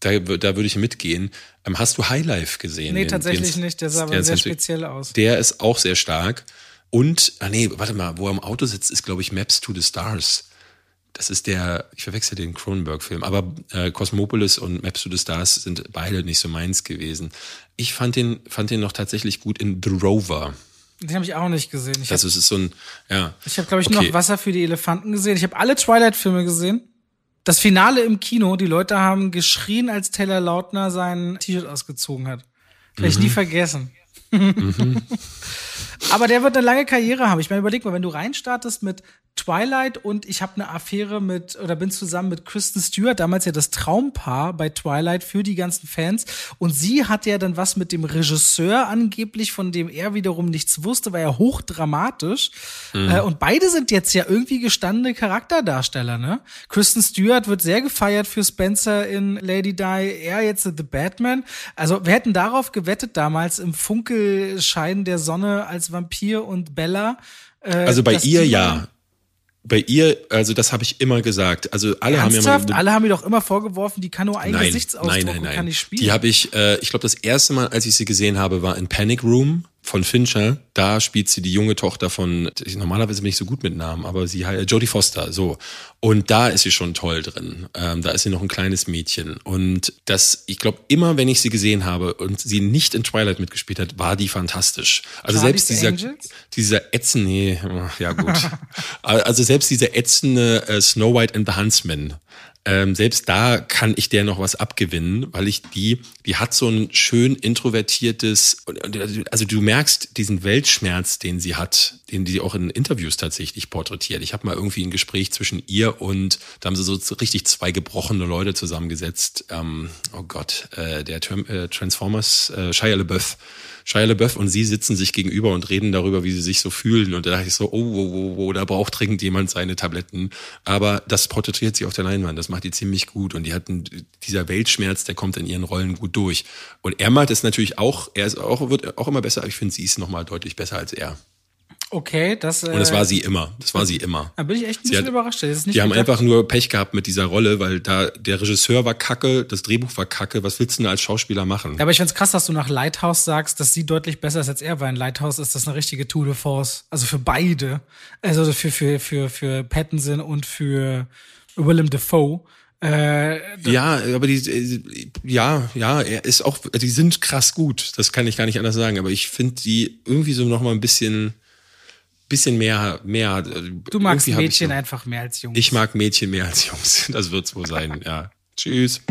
Da, da würde ich mitgehen. Ähm, hast du Highlife gesehen? Nee, tatsächlich den, nicht. Der sah aber sehr speziell aus. Der ist auch sehr stark. Und, ah nee, warte mal, wo er im Auto sitzt, ist, glaube ich, Maps to the Stars. Das ist der, ich verwechsel den Cronenberg-Film, aber äh, Cosmopolis und Maps to the Stars sind beide nicht so meins gewesen. Ich fand den, fand den noch tatsächlich gut in The Rover. Den habe ich auch nicht gesehen. Ich das hab, ist so ein, ja. Ich habe, glaube ich, okay. noch Wasser für die Elefanten gesehen. Ich habe alle Twilight-Filme gesehen. Das Finale im Kino, die Leute haben geschrien, als Taylor Lautner sein T-Shirt ausgezogen hat. Werde ich nie mhm. vergessen. Mhm. Aber der wird eine lange Karriere haben. Ich meine, überleg mal, wenn du reinstartest mit Twilight und ich habe eine Affäre mit oder bin zusammen mit Kristen Stewart, damals ja das Traumpaar bei Twilight für die ganzen Fans und sie hat ja dann was mit dem Regisseur angeblich, von dem er wiederum nichts wusste, war ja hochdramatisch mhm. äh, und beide sind jetzt ja irgendwie gestandene Charakterdarsteller, ne? Kristen Stewart wird sehr gefeiert für Spencer in Lady Di, er jetzt The Batman. Also wir hätten darauf gewettet damals im Funkelschein der Sonne als Vampir und Bella. Äh, also bei ihr ja. Bei ihr, also das habe ich immer gesagt. Also alle Ernsthaft? haben mal, alle haben mir doch immer vorgeworfen, die kann nur einen nein, Gesichtsausdruck nein, nein, nein. kann nicht spielen. Die habe ich, äh, ich glaube, das erste Mal, als ich sie gesehen habe, war in Panic Room von Fincher. Da spielt sie die junge Tochter von, normalerweise bin ich so gut mit Namen, aber sie heißt Jodie Foster, so. Und da ist sie schon toll drin. Ähm, da ist sie noch ein kleines Mädchen. Und das, ich glaube, immer wenn ich sie gesehen habe und sie nicht in Twilight mitgespielt hat, war die fantastisch. Also Charlie's selbst dieser, Angels? dieser ätzende, nee, ja gut. also selbst dieser ätzende äh, Snow White and the Huntsman ähm, selbst da kann ich der noch was abgewinnen, weil ich die, die hat so ein schön introvertiertes, also du merkst diesen Weltschmerz, den sie hat, den die auch in Interviews tatsächlich porträtiert. Ich habe mal irgendwie ein Gespräch zwischen ihr und da haben sie so richtig zwei gebrochene Leute zusammengesetzt. Ähm, oh Gott, äh, der äh, Transformers, äh, Shia LaBeouf Shia LaBeouf und sie sitzen sich gegenüber und reden darüber, wie sie sich so fühlen. Und da dachte ich so, oh, oh, oh, oh da braucht dringend jemand seine Tabletten. Aber das porträtiert sie auf der Leinwand. Das macht die ziemlich gut. Und die hatten, dieser Weltschmerz, der kommt in ihren Rollen gut durch. Und er macht es natürlich auch, er ist auch, wird auch immer besser, aber ich finde, sie ist nochmal deutlich besser als er. Okay, das. Äh, und das war sie immer. Das war sie immer. Da bin ich echt ein bisschen hat, überrascht. Das ist nicht die haben einfach nur Pech gehabt mit dieser Rolle, weil da der Regisseur war kacke, das Drehbuch war kacke. Was willst du denn als Schauspieler machen? Ja, aber ich find's krass, dass du nach Lighthouse sagst, dass sie deutlich besser ist als er, weil in Lighthouse ist das eine richtige Tour de Force. Also für beide. Also für, für, für, für Pattinson und für Willem Dafoe. Äh, ja, aber die, äh, ja, ja, er ist auch, die sind krass gut. Das kann ich gar nicht anders sagen. Aber ich finde die irgendwie so noch mal ein bisschen, bisschen mehr, mehr. Äh, du magst Mädchen einfach mehr als Jungs. Ich mag Mädchen mehr als Jungs. Das wird's wohl sein, ja. Tschüss.